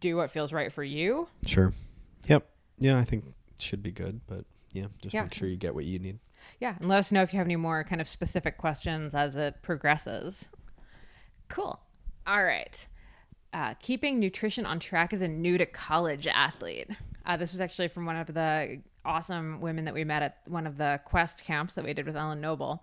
do what feels right for you. Sure. Yep. Yeah, I think should be good, but yeah, just Yeah. make sure you get what you need. Yeah, and let us know if you have any more kind of specific questions as it progresses. Cool. All right. Uh, keeping nutrition on track as a new to college athlete. Uh, this was actually from one of the awesome women that we met at one of the Quest camps that we did with Ellen Noble.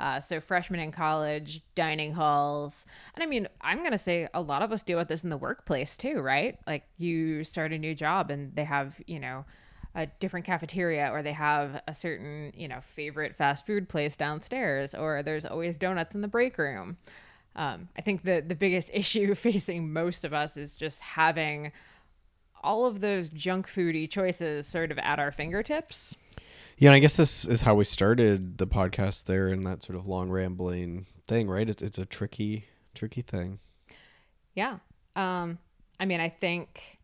Uh, so freshmen in college, dining halls, and I mean, I'm gonna say a lot of us deal with this in the workplace too, right? Like you start a new job and they have, you know, a different cafeteria or they have a certain, you know, favorite fast food place downstairs or there's always donuts in the break room. Um, I think the the biggest issue facing most of us is just having all of those junk foody choices sort of at our fingertips. Yeah, and I guess this is how we started the podcast there and that sort of long rambling thing, right? It's it's a tricky tricky thing. Yeah. Um, I mean, I think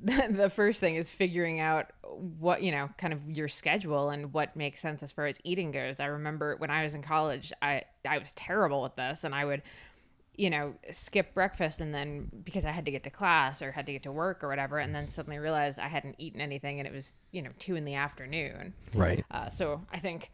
the, the first thing is figuring out what, you know, kind of your schedule and what makes sense as far as eating goes. I remember when I was in college, I, I was terrible with this and I would, you know, skip breakfast and then because I had to get to class or had to get to work or whatever, and then suddenly realized I hadn't eaten anything and it was, you know, two in the afternoon. Right. Uh, so I think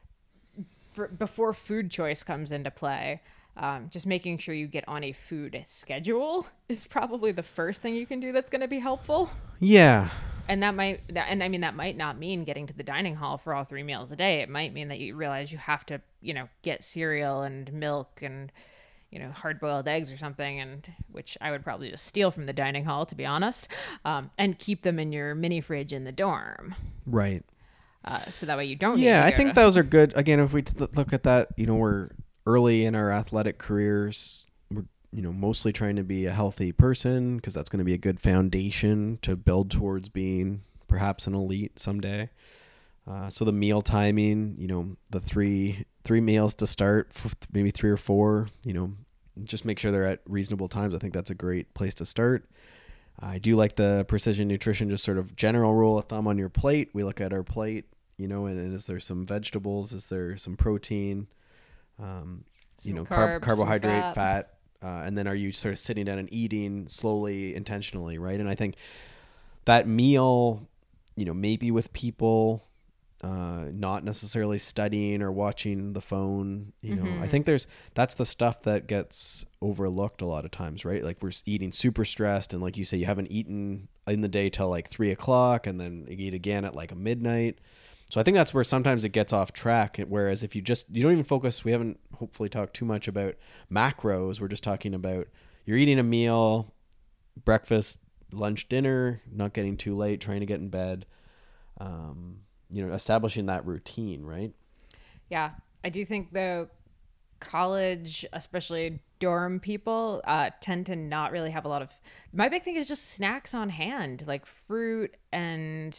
for, before food choice comes into play, um, just making sure you get on a food schedule is probably the first thing you can do that's going to be helpful. Yeah. And that might, that, and I mean, that might not mean getting to the dining hall for all three meals a day. It might mean that you realize you have to, you know, get cereal and milk and, you know, hard boiled eggs or something, and which I would probably just steal from the dining hall, to be honest, um, and keep them in your mini fridge in the dorm. Right. Uh, so that way you don't. need Yeah, I think to- those are good. Again, if we t- look at that, you know, we're early in our athletic careers. We're, you know, mostly trying to be a healthy person because that's going to be a good foundation to build towards being perhaps an elite someday. Uh, so the meal timing, you know, the three three meals to start, maybe three or four, you know, just make sure they're at reasonable times. I think that's a great place to start. I do like the precision nutrition, just sort of general rule of thumb on your plate. We look at our plate, you know, and, and is there some vegetables? Is there some protein? Um, you know, carbs, carb, carbohydrate, fat. fat, uh, and then are you sort of sitting down and eating slowly, intentionally, right? And I think that meal, you know, maybe with people, uh, not necessarily studying or watching the phone. You know, I Mhm. think there's that's the stuff that gets overlooked a lot of times, right? Like we're eating super stressed, and like you say, you haven't eaten in the day till like three o'clock, and then you eat again at like a midnight. So I think that's where sometimes it gets off track. Whereas if you just you don't even focus, we haven't hopefully talked too much about macros. We're just talking about you're eating a meal, breakfast, lunch, dinner, not getting too late, trying to get in bed. Um, you know, establishing that routine, right? Yeah, I do think though college, especially dorm people, uh, tend to not really have a lot of. My big thing is just snacks on hand, like fruit and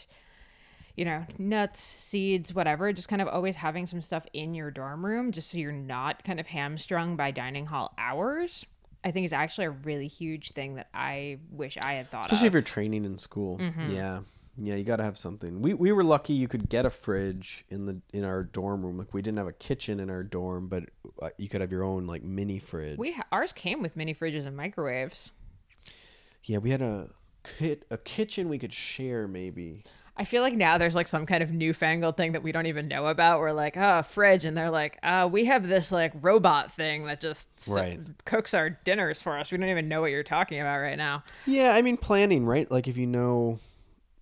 you know nuts, seeds, whatever. Just kind of always having some stuff in your dorm room, just so you're not kind of hamstrung by dining hall hours. I think is actually a really huge thing that I wish I had thought Especially if you're training in school. Yeah. Yeah, you got to have something. We we were lucky you could get a fridge in the in our dorm room. Like we didn't have a kitchen in our dorm, but uh, you could have your own like mini fridge. we ha- ours came with mini fridges and microwaves. yeah, we had a kit a kitchen we could share maybe. I feel like now there's like some kind of newfangled thing that we don't even know about. We're like, oh, fridge, and they're like, uh, we have this like robot thing that just Right. cooks our dinners for us. We don't even know what you're talking about right now. Yeah, I mean planning, right? Like if you know,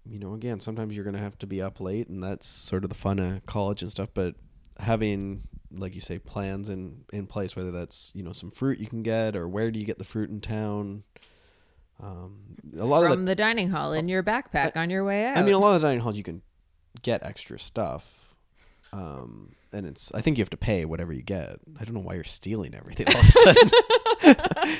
you know, again, sometimes you're gonna have to be up late, and that's sort of the fun of college and stuff. But having, like you say, plans in in place, whether that's you know some fruit you can get, or where do you get the fruit in town. Um, a lot From of the, the dining hall in your backpack on your way out. I mean, a lot of the dining halls you can get extra stuff. Um, and it's I think you have to pay whatever you get. I don't know why you're stealing everything all of a sudden.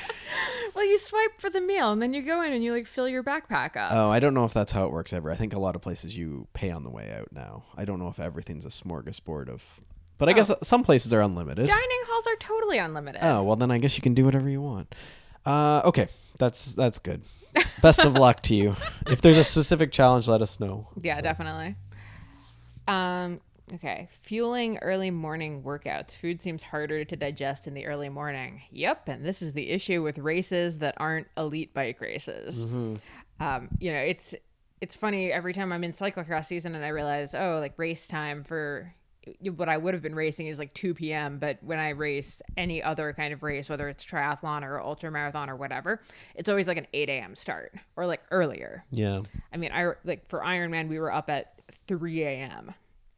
Well, you swipe for the meal and then you go in and you like fill your backpack up. oh, I don't know if that's how it works ever. I think a lot of places you pay on the way out now. I don't know if everything's a smorgasbord of, but I Oh. guess some places are unlimited. Dining halls are totally unlimited. Oh well, then I guess you can do whatever you want. Uh, okay, that's that's good. Best of luck to you. If there's a specific challenge, let us know. Yeah, definitely. Um, okay. Fueling early morning workouts. Food seems harder to digest in the early morning. Yep, and this is the issue with races that aren't elite bike races. Um, you know, it's it's funny every time I'm in cyclocross season and I realize, oh, like race time for what I would have been racing is like 2 p.m. But when I race any other kind of race, whether it's triathlon or ultra marathon or whatever, it's always like an 8 a.m. start or like earlier. Yeah. I mean, I like for Ironman, we were up at 3 a.m.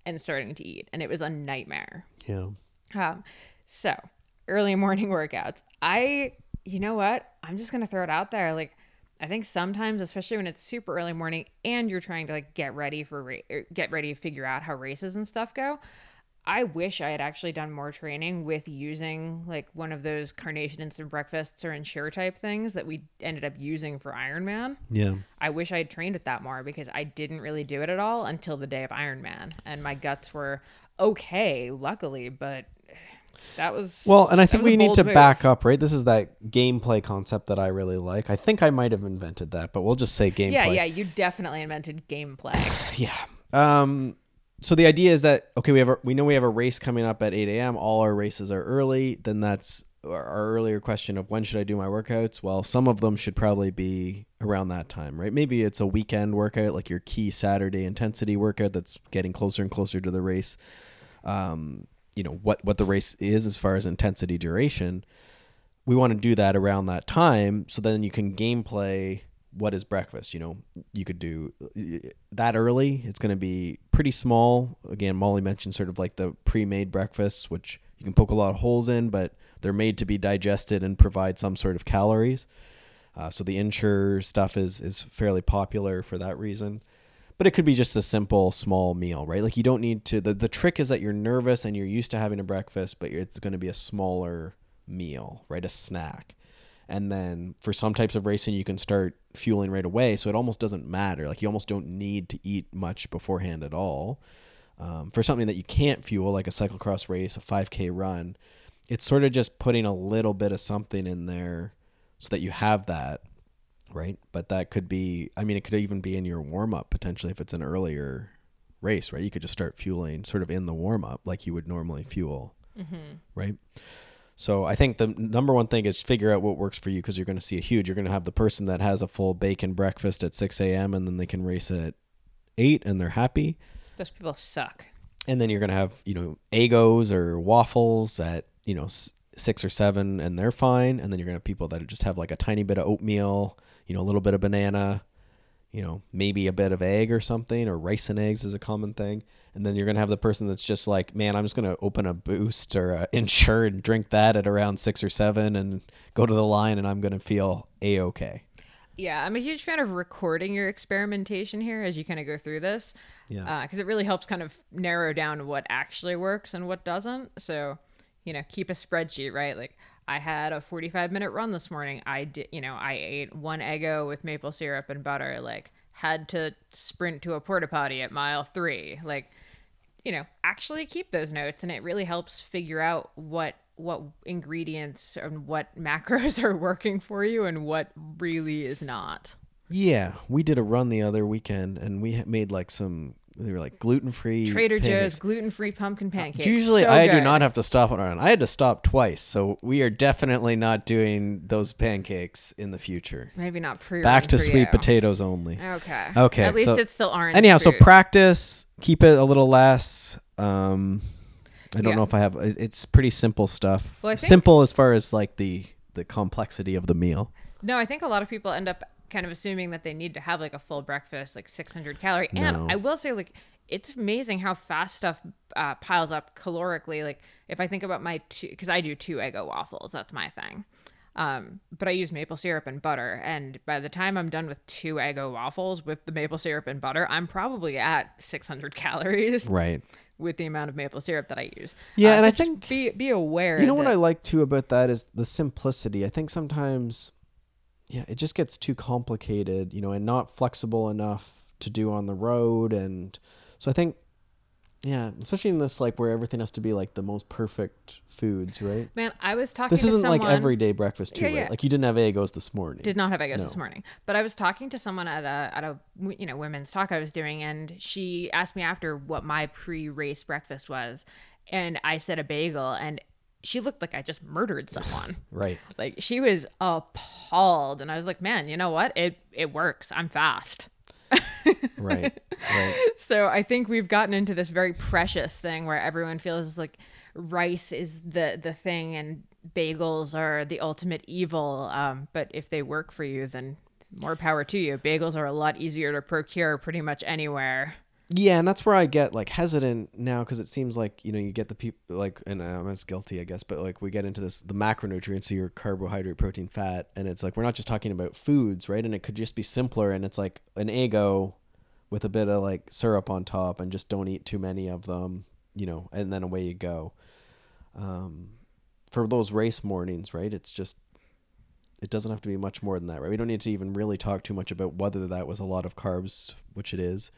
and starting to eat, and it was a nightmare. Yeah. Um, so early morning workouts. I, you know what? I'm just gonna throw it out there. Like, I think sometimes, especially when it's super early morning and you're trying to like get ready for ra- get ready to figure out how races and stuff go. I wish I had actually done more training with using like one of those carnation instant breakfasts or ensure type things that we ended up using for Ironman. Yeah. I wish I had trained with that more because I didn't really do it at all until the day of Ironman, and my guts were okay, luckily, but that was Well, and I think we need to move. back up, right? This is that gameplay concept that I really like. I think I might have invented that, but we'll just say gameplay. Yeah, yeah, you definitely invented gameplay. Yeah. Um, so the idea is that okay, we have a, we know we have a race coming up at eight a.m. All our races are early. Then that's our earlier question of when should I do my workouts? Well, some of them should probably be around that time, right? Maybe it's a weekend workout, like your key Saturday intensity workout that's getting closer and closer to the race. Um, you know what what the race is as far as intensity duration. We want to do that around that time, so then you can gameplay what is breakfast. You know, you could do that early. It's going to be pretty small. Again, Molly mentioned sort of like the pre-made breakfasts, which you can poke a lot of holes in, but they're made to be digested and provide some sort of calories. Uh, so the Ensure stuff is is fairly popular for that reason. But it could be just a simple small meal, right? Like you don't need to. The, the trick is that you're nervous and you're used to having a breakfast, but it's going to be a smaller meal, right? A snack. And then for some types of racing, you can start fueling right away. So it almost doesn't matter. Like you almost don't need to eat much beforehand at all. Um, for something that you can't fuel, like a cyclocross race, a 5K run, it's sort of just putting a little bit of something in there so that you have that, right? But that could be, I mean, it could even be in your warm up potentially if it's an earlier race, right? You could just start fueling sort of in the warm up like you would normally fuel, right? So I think the number one thing is figure out what works for you because you're going to see a huge. You're going to have the person that has a full bacon breakfast at 6 a.m. and then they can race at 8 and they're happy. Those people suck. And then you're going to have, you know, Eggos or waffles at, you know, 6 or 7 and they're fine. And then you're going to have people that just have like a tiny bit of oatmeal, you know, a little bit of banana, you know, maybe a bit of egg or something, or rice and eggs is a common thing. And then you're going to have the person that's just like, man, I'm just going to open a boost or a Ensure and drink that at around six or seven and go to the line and I'm going to feel a okay. Yeah, I'm a huge fan of recording your experimentation here as you kind of go through this. Yeah. Uh, because it really helps kind of narrow down what actually works and what doesn't. So, you know, keep a spreadsheet, right? Like, I had a 45 minute run this morning. I did, you know, I ate one Eggo with maple syrup and butter. Like, had to sprint to a porta potty at mile three. Like, you know, actually keep those notes, and it really helps figure out what what ingredients and what macros are working for you and what really is not. Yeah. We did a run the other weekend and we made like some, they were like gluten free. Trader Joe's gluten free pumpkin pancakes. Usually, So I do not have to stop on a run. I had to stop twice, so we are definitely not doing those pancakes in the future. Maybe not pre. Back to sweet you. potatoes only. Okay. Okay, At least so- it's still orange. Anyhow, so practice, keep it a little less. Um, I don't Yeah. know if I have. It's pretty simple stuff. Well, think- simple as far as like the the complexity of the meal. no, I think a lot of people end up kind of assuming that they need to have like a full breakfast, like 600 calorie. No. And I will say, like, it's amazing how fast stuff uh, piles up calorically. Like, if I think about my two, because I do two Eggo waffles, that's my thing. Um, but I use maple syrup and butter, and by the time I'm done with two Eggo waffles with the maple syrup and butter, I'm probably at 600 calories Right. with the amount of maple syrup that I use. Yeah, Uh, and so I think- be be aware. You know what I like too about that is the simplicity. I think sometimes, yeah, it just gets too complicated, you know, and not flexible enough to do on the road. And so I think, yeah, especially in this like where everything has to be like the most perfect foods, right? man, I was talking. This isn't someone, like everyday breakfast too, Yeah, right? Like you didn't have Eggos this morning. Did not have Eggos No. this morning, but I was talking to someone at a at a you know women's talk I was doing, and she asked me after what my pre-race breakfast was, and I said a bagel, and she looked like I just murdered someone. Right. like she was appalled, and I was like, man, you know what? It it works. I'm fast. Right. right. So I think we've gotten into this very precious thing where everyone feels like rice is the the thing and bagels are the ultimate evil. Um, but if they work for you, then more power to you. Bagels are a lot easier to procure pretty much anywhere. Yeah, and that's where I get like hesitant now because it seems like you know you get the people like, and I'm as guilty, I guess, but like we get into this the macronutrients, so your carbohydrate, protein, fat, and it's like we're not just talking about foods, right? And it could just be simpler, and it's like an Eggo with a bit of like syrup on top, and just don't eat too many of them, you know, and then away you go. Um, for those race mornings, right? It's just it doesn't have to be much more than that, right? We don't need to even really talk too much about whether that was a lot of carbs, which it is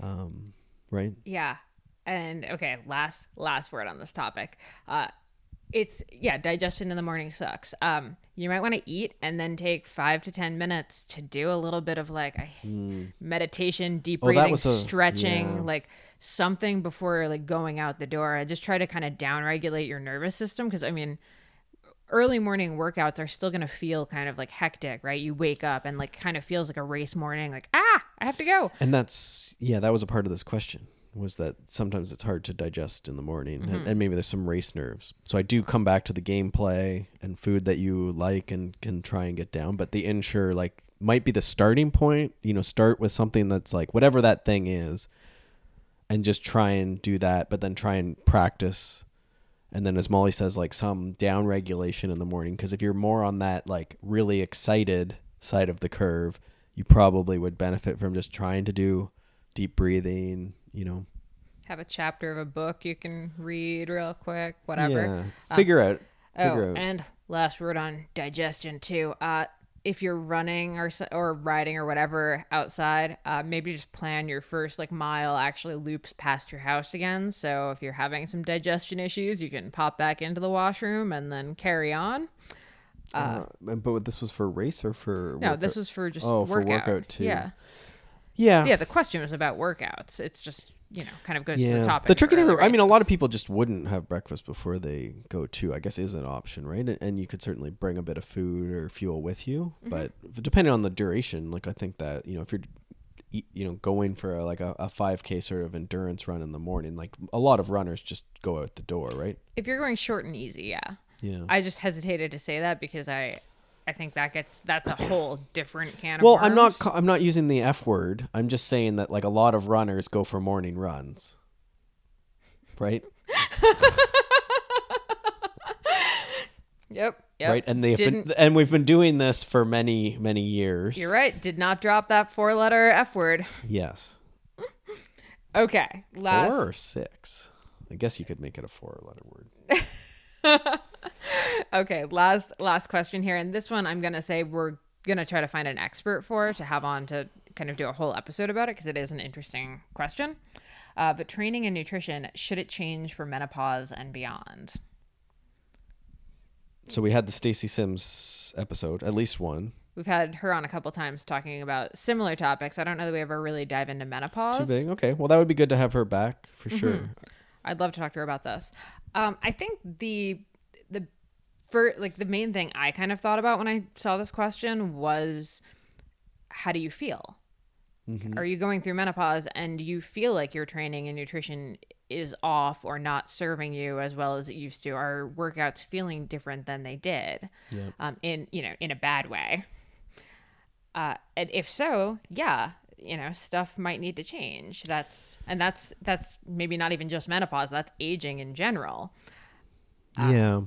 um, right? Yeah. And okay, last last word on this topic. Uh it's yeah, digestion in the morning sucks. Um you might want to eat and then take 5 to 10 minutes to do a little bit of like I, meditation, deep. Oh, breathing, a- stretching, yeah. like something before like going out the door. I just try to kind of down regulate your nervous system because I mean early morning workouts are still going to feel kind of like hectic, right? You wake up and like kind of feels like a race morning like ah, I have to go. And that's yeah, that was a part of this question was that sometimes it's hard to digest in the morning and, and maybe there's some race nerves. So I do come back to the gameplay and food that you like and can try and get down, but the ensure like might be the starting point, you know, start with something that's like whatever that thing is and just try and do that, but then try and practice and then as Molly says like some down regulation in the morning because if you're more on that like really excited side of the curve you probably would benefit from just trying to do deep breathing you know Have a chapter of a book you can read real quick, whatever. yeah figure out figure Oh, out and last word on digestion too. Uh, if you're running or or riding or whatever outside, uh, maybe just plan your first like mile actually loops past your house again. So if you're having some digestion issues, you can pop back into the washroom and then carry on. uh, and- but this was for race or for No, workout? this was for just Oh, for workout. workout, too. Yeah, yeah yeah. The question was about workouts. It's just you know kind of goes to yeah the topic. the tricky thing i mean a lot of people just wouldn't have breakfast before they go to i guess is an option right and, and you could certainly bring a bit of food or fuel with you Mm-hmm. but depending on the duration like i think that you know if you're you know going for a, like a, a 5k sort of endurance run in the morning like a lot of runners just go out the door right if you're going short and easy, yeah. yeah I just hesitated to say that because I I think that gets that's a whole different can of well i'm not ca- i'm not using the f word i'm just saying that like a lot of runners go for morning runs right Yep. Yep. right and they've been Didn't- and we've been doing this for many many years You're right. Did not drop that four letter F word. yes Okay. Last Four or six? I guess you could make it a four letter word. Okay, last last question here. And this one I'm gonna say we're gonna try to find an expert for to have on to kind of do a whole episode about it because it is an interesting question. Uh, but training and nutrition, should it change for menopause and beyond? So we had the Stacy Sims episode, at least one. We've had her on a couple times talking about similar topics. I don't know that we ever really dive into menopause. Too big. Okay. Well, that would be good to have her back for Mm-hmm. sure. I'd love to talk to her about this. Um, I think the the for like the main thing I kind of thought about when I saw this question was how do you feel? Are you going through menopause and you feel like your training and nutrition is off or not serving you as well as it used to? Are workouts feeling different than they did? Yep. Um, in you know, in a bad way. Uh, and if so, yeah, you know, stuff might need to change. That's and that's that's maybe not even just menopause. That's aging in general. yeah.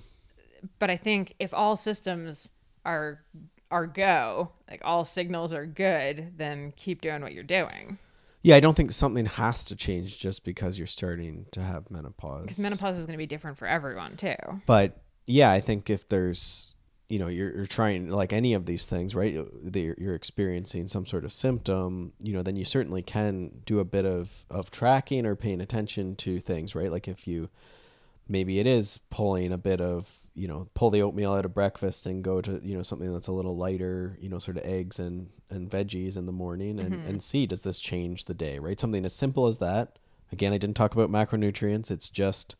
But I think if all systems are are go, like all signals are good, then keep doing what you're doing. Yeah, I don't think something has to change just because you're starting to have menopause. Because menopause is going to be different for everyone too. But yeah, I think if there's, you know, you're, you're trying like any of these things, right? You're, you're experiencing some sort of symptom, you know, then you certainly can do a bit of, of tracking or paying attention to things, right? Like if you, maybe it is pulling a bit of you know pull the oatmeal out of breakfast and go to you know something that's a little lighter you know sort of eggs and and veggies in the morning and Mm-hmm. and see does this change the day right? Something as simple as that. Again i didn't talk about macronutrients. It's just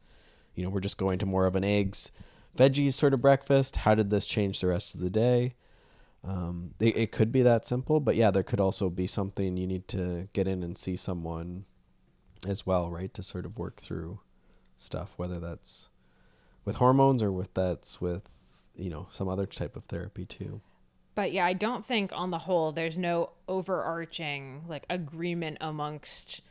you know we're just going to more of an eggs veggies sort of breakfast. How did this change the rest of the day? Um, it, it could be that simple but yeah there could also be something you need to get in and see someone as well right to sort of work through stuff whether that's with hormones or with that's with you know some other type of therapy too? But yeah, I don't think on the whole there's no overarching like agreement amongst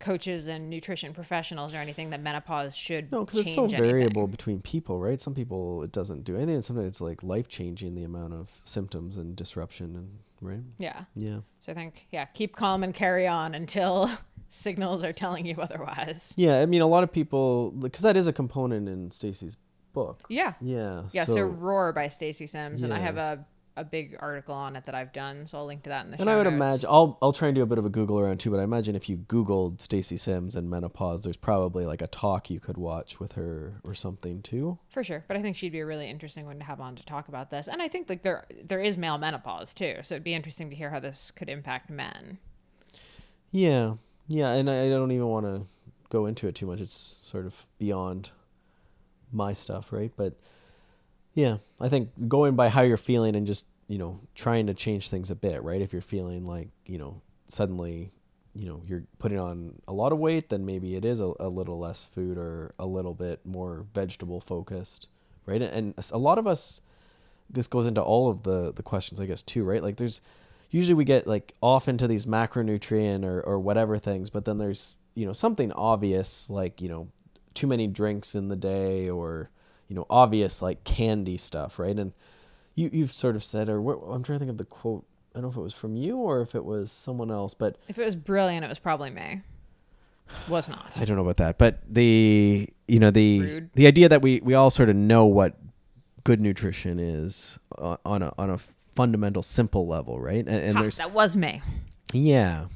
coaches and nutrition professionals or anything that menopause should no because it's so anything. variable between people right? Some people it doesn't do anything. And sometimes it's like life changing the amount of symptoms and disruption and right Yeah. yeah So I think yeah, keep calm and carry on until signals are telling you otherwise. yeah i mean a lot of people because that is a component in stacy's book Yeah. yeah Yeah, so, Roar by Stacy Sims and I have a a big article on it that I've done, so I'll link to that in the and show I would notes. imagine I'll I'll try and do a bit of a Google around too, but I imagine if you Googled Stacy Sims and menopause, there's probably like a talk you could watch with her or something too. For sure, but I think she'd be a really interesting one to have on to talk about this. And I think like there there is male menopause too, so it'd be interesting to hear how this could impact men. Yeah, yeah, and I, I don't even want to go into it too much. It's sort of beyond my stuff, right? But yeah, I think going by how you're feeling and just you know trying to change things a bit, right? If you're feeling like you know suddenly you know you're putting on a lot of weight, then maybe it is a, a little less food or a little bit more vegetable focused, right? And a lot of us, this goes into all of the the questions, I guess, too, right? Like there's usually we get like off into these macronutrient or, or whatever things, but then there's, you know, something obvious like, you know, too many drinks in the day or, you know, obvious like candy stuff, right? And you, you've sort of said, or what, I'm trying to think of the quote. I don't know if it was from you or if it was someone else, but If it was brilliant, it was probably me. Was not. I don't know about that, but the you know the Rude. the idea that we we all sort of know what good nutrition is uh, on a on a fundamental simple level, right? And, and Ha, there's that was me. Yeah.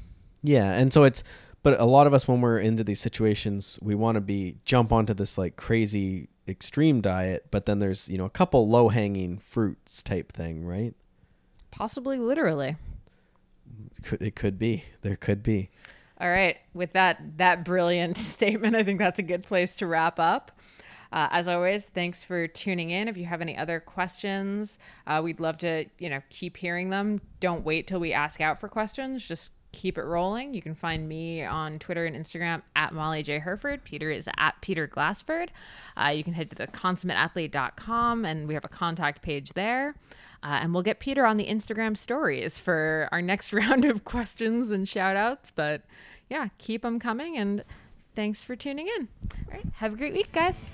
Yeah. And so it's, but a lot of us, when we're into these situations, we want to be, jump onto this like crazy extreme diet, but then there's, you know, a couple low hanging fruits type thing, right? Possibly literally. Could, it could be. There could be. All right. With that that brilliant statement, I think that's a good place to wrap up. Uh, as always, thanks for tuning in. If you have any other questions, uh, we'd love to you know keep hearing them. Don't wait till we ask out for questions. Just keep it rolling. You can find me on Twitter and Instagram at Molly J Hurford. Peter is at Peter Glassford. Uh, you can head to the consummateathlete.com and we have a contact page there. Uh, and we'll get Peter on the Instagram stories for our next round of questions and shout outs. But yeah, keep them coming and thanks for tuning in. All right. Have a great week, guys.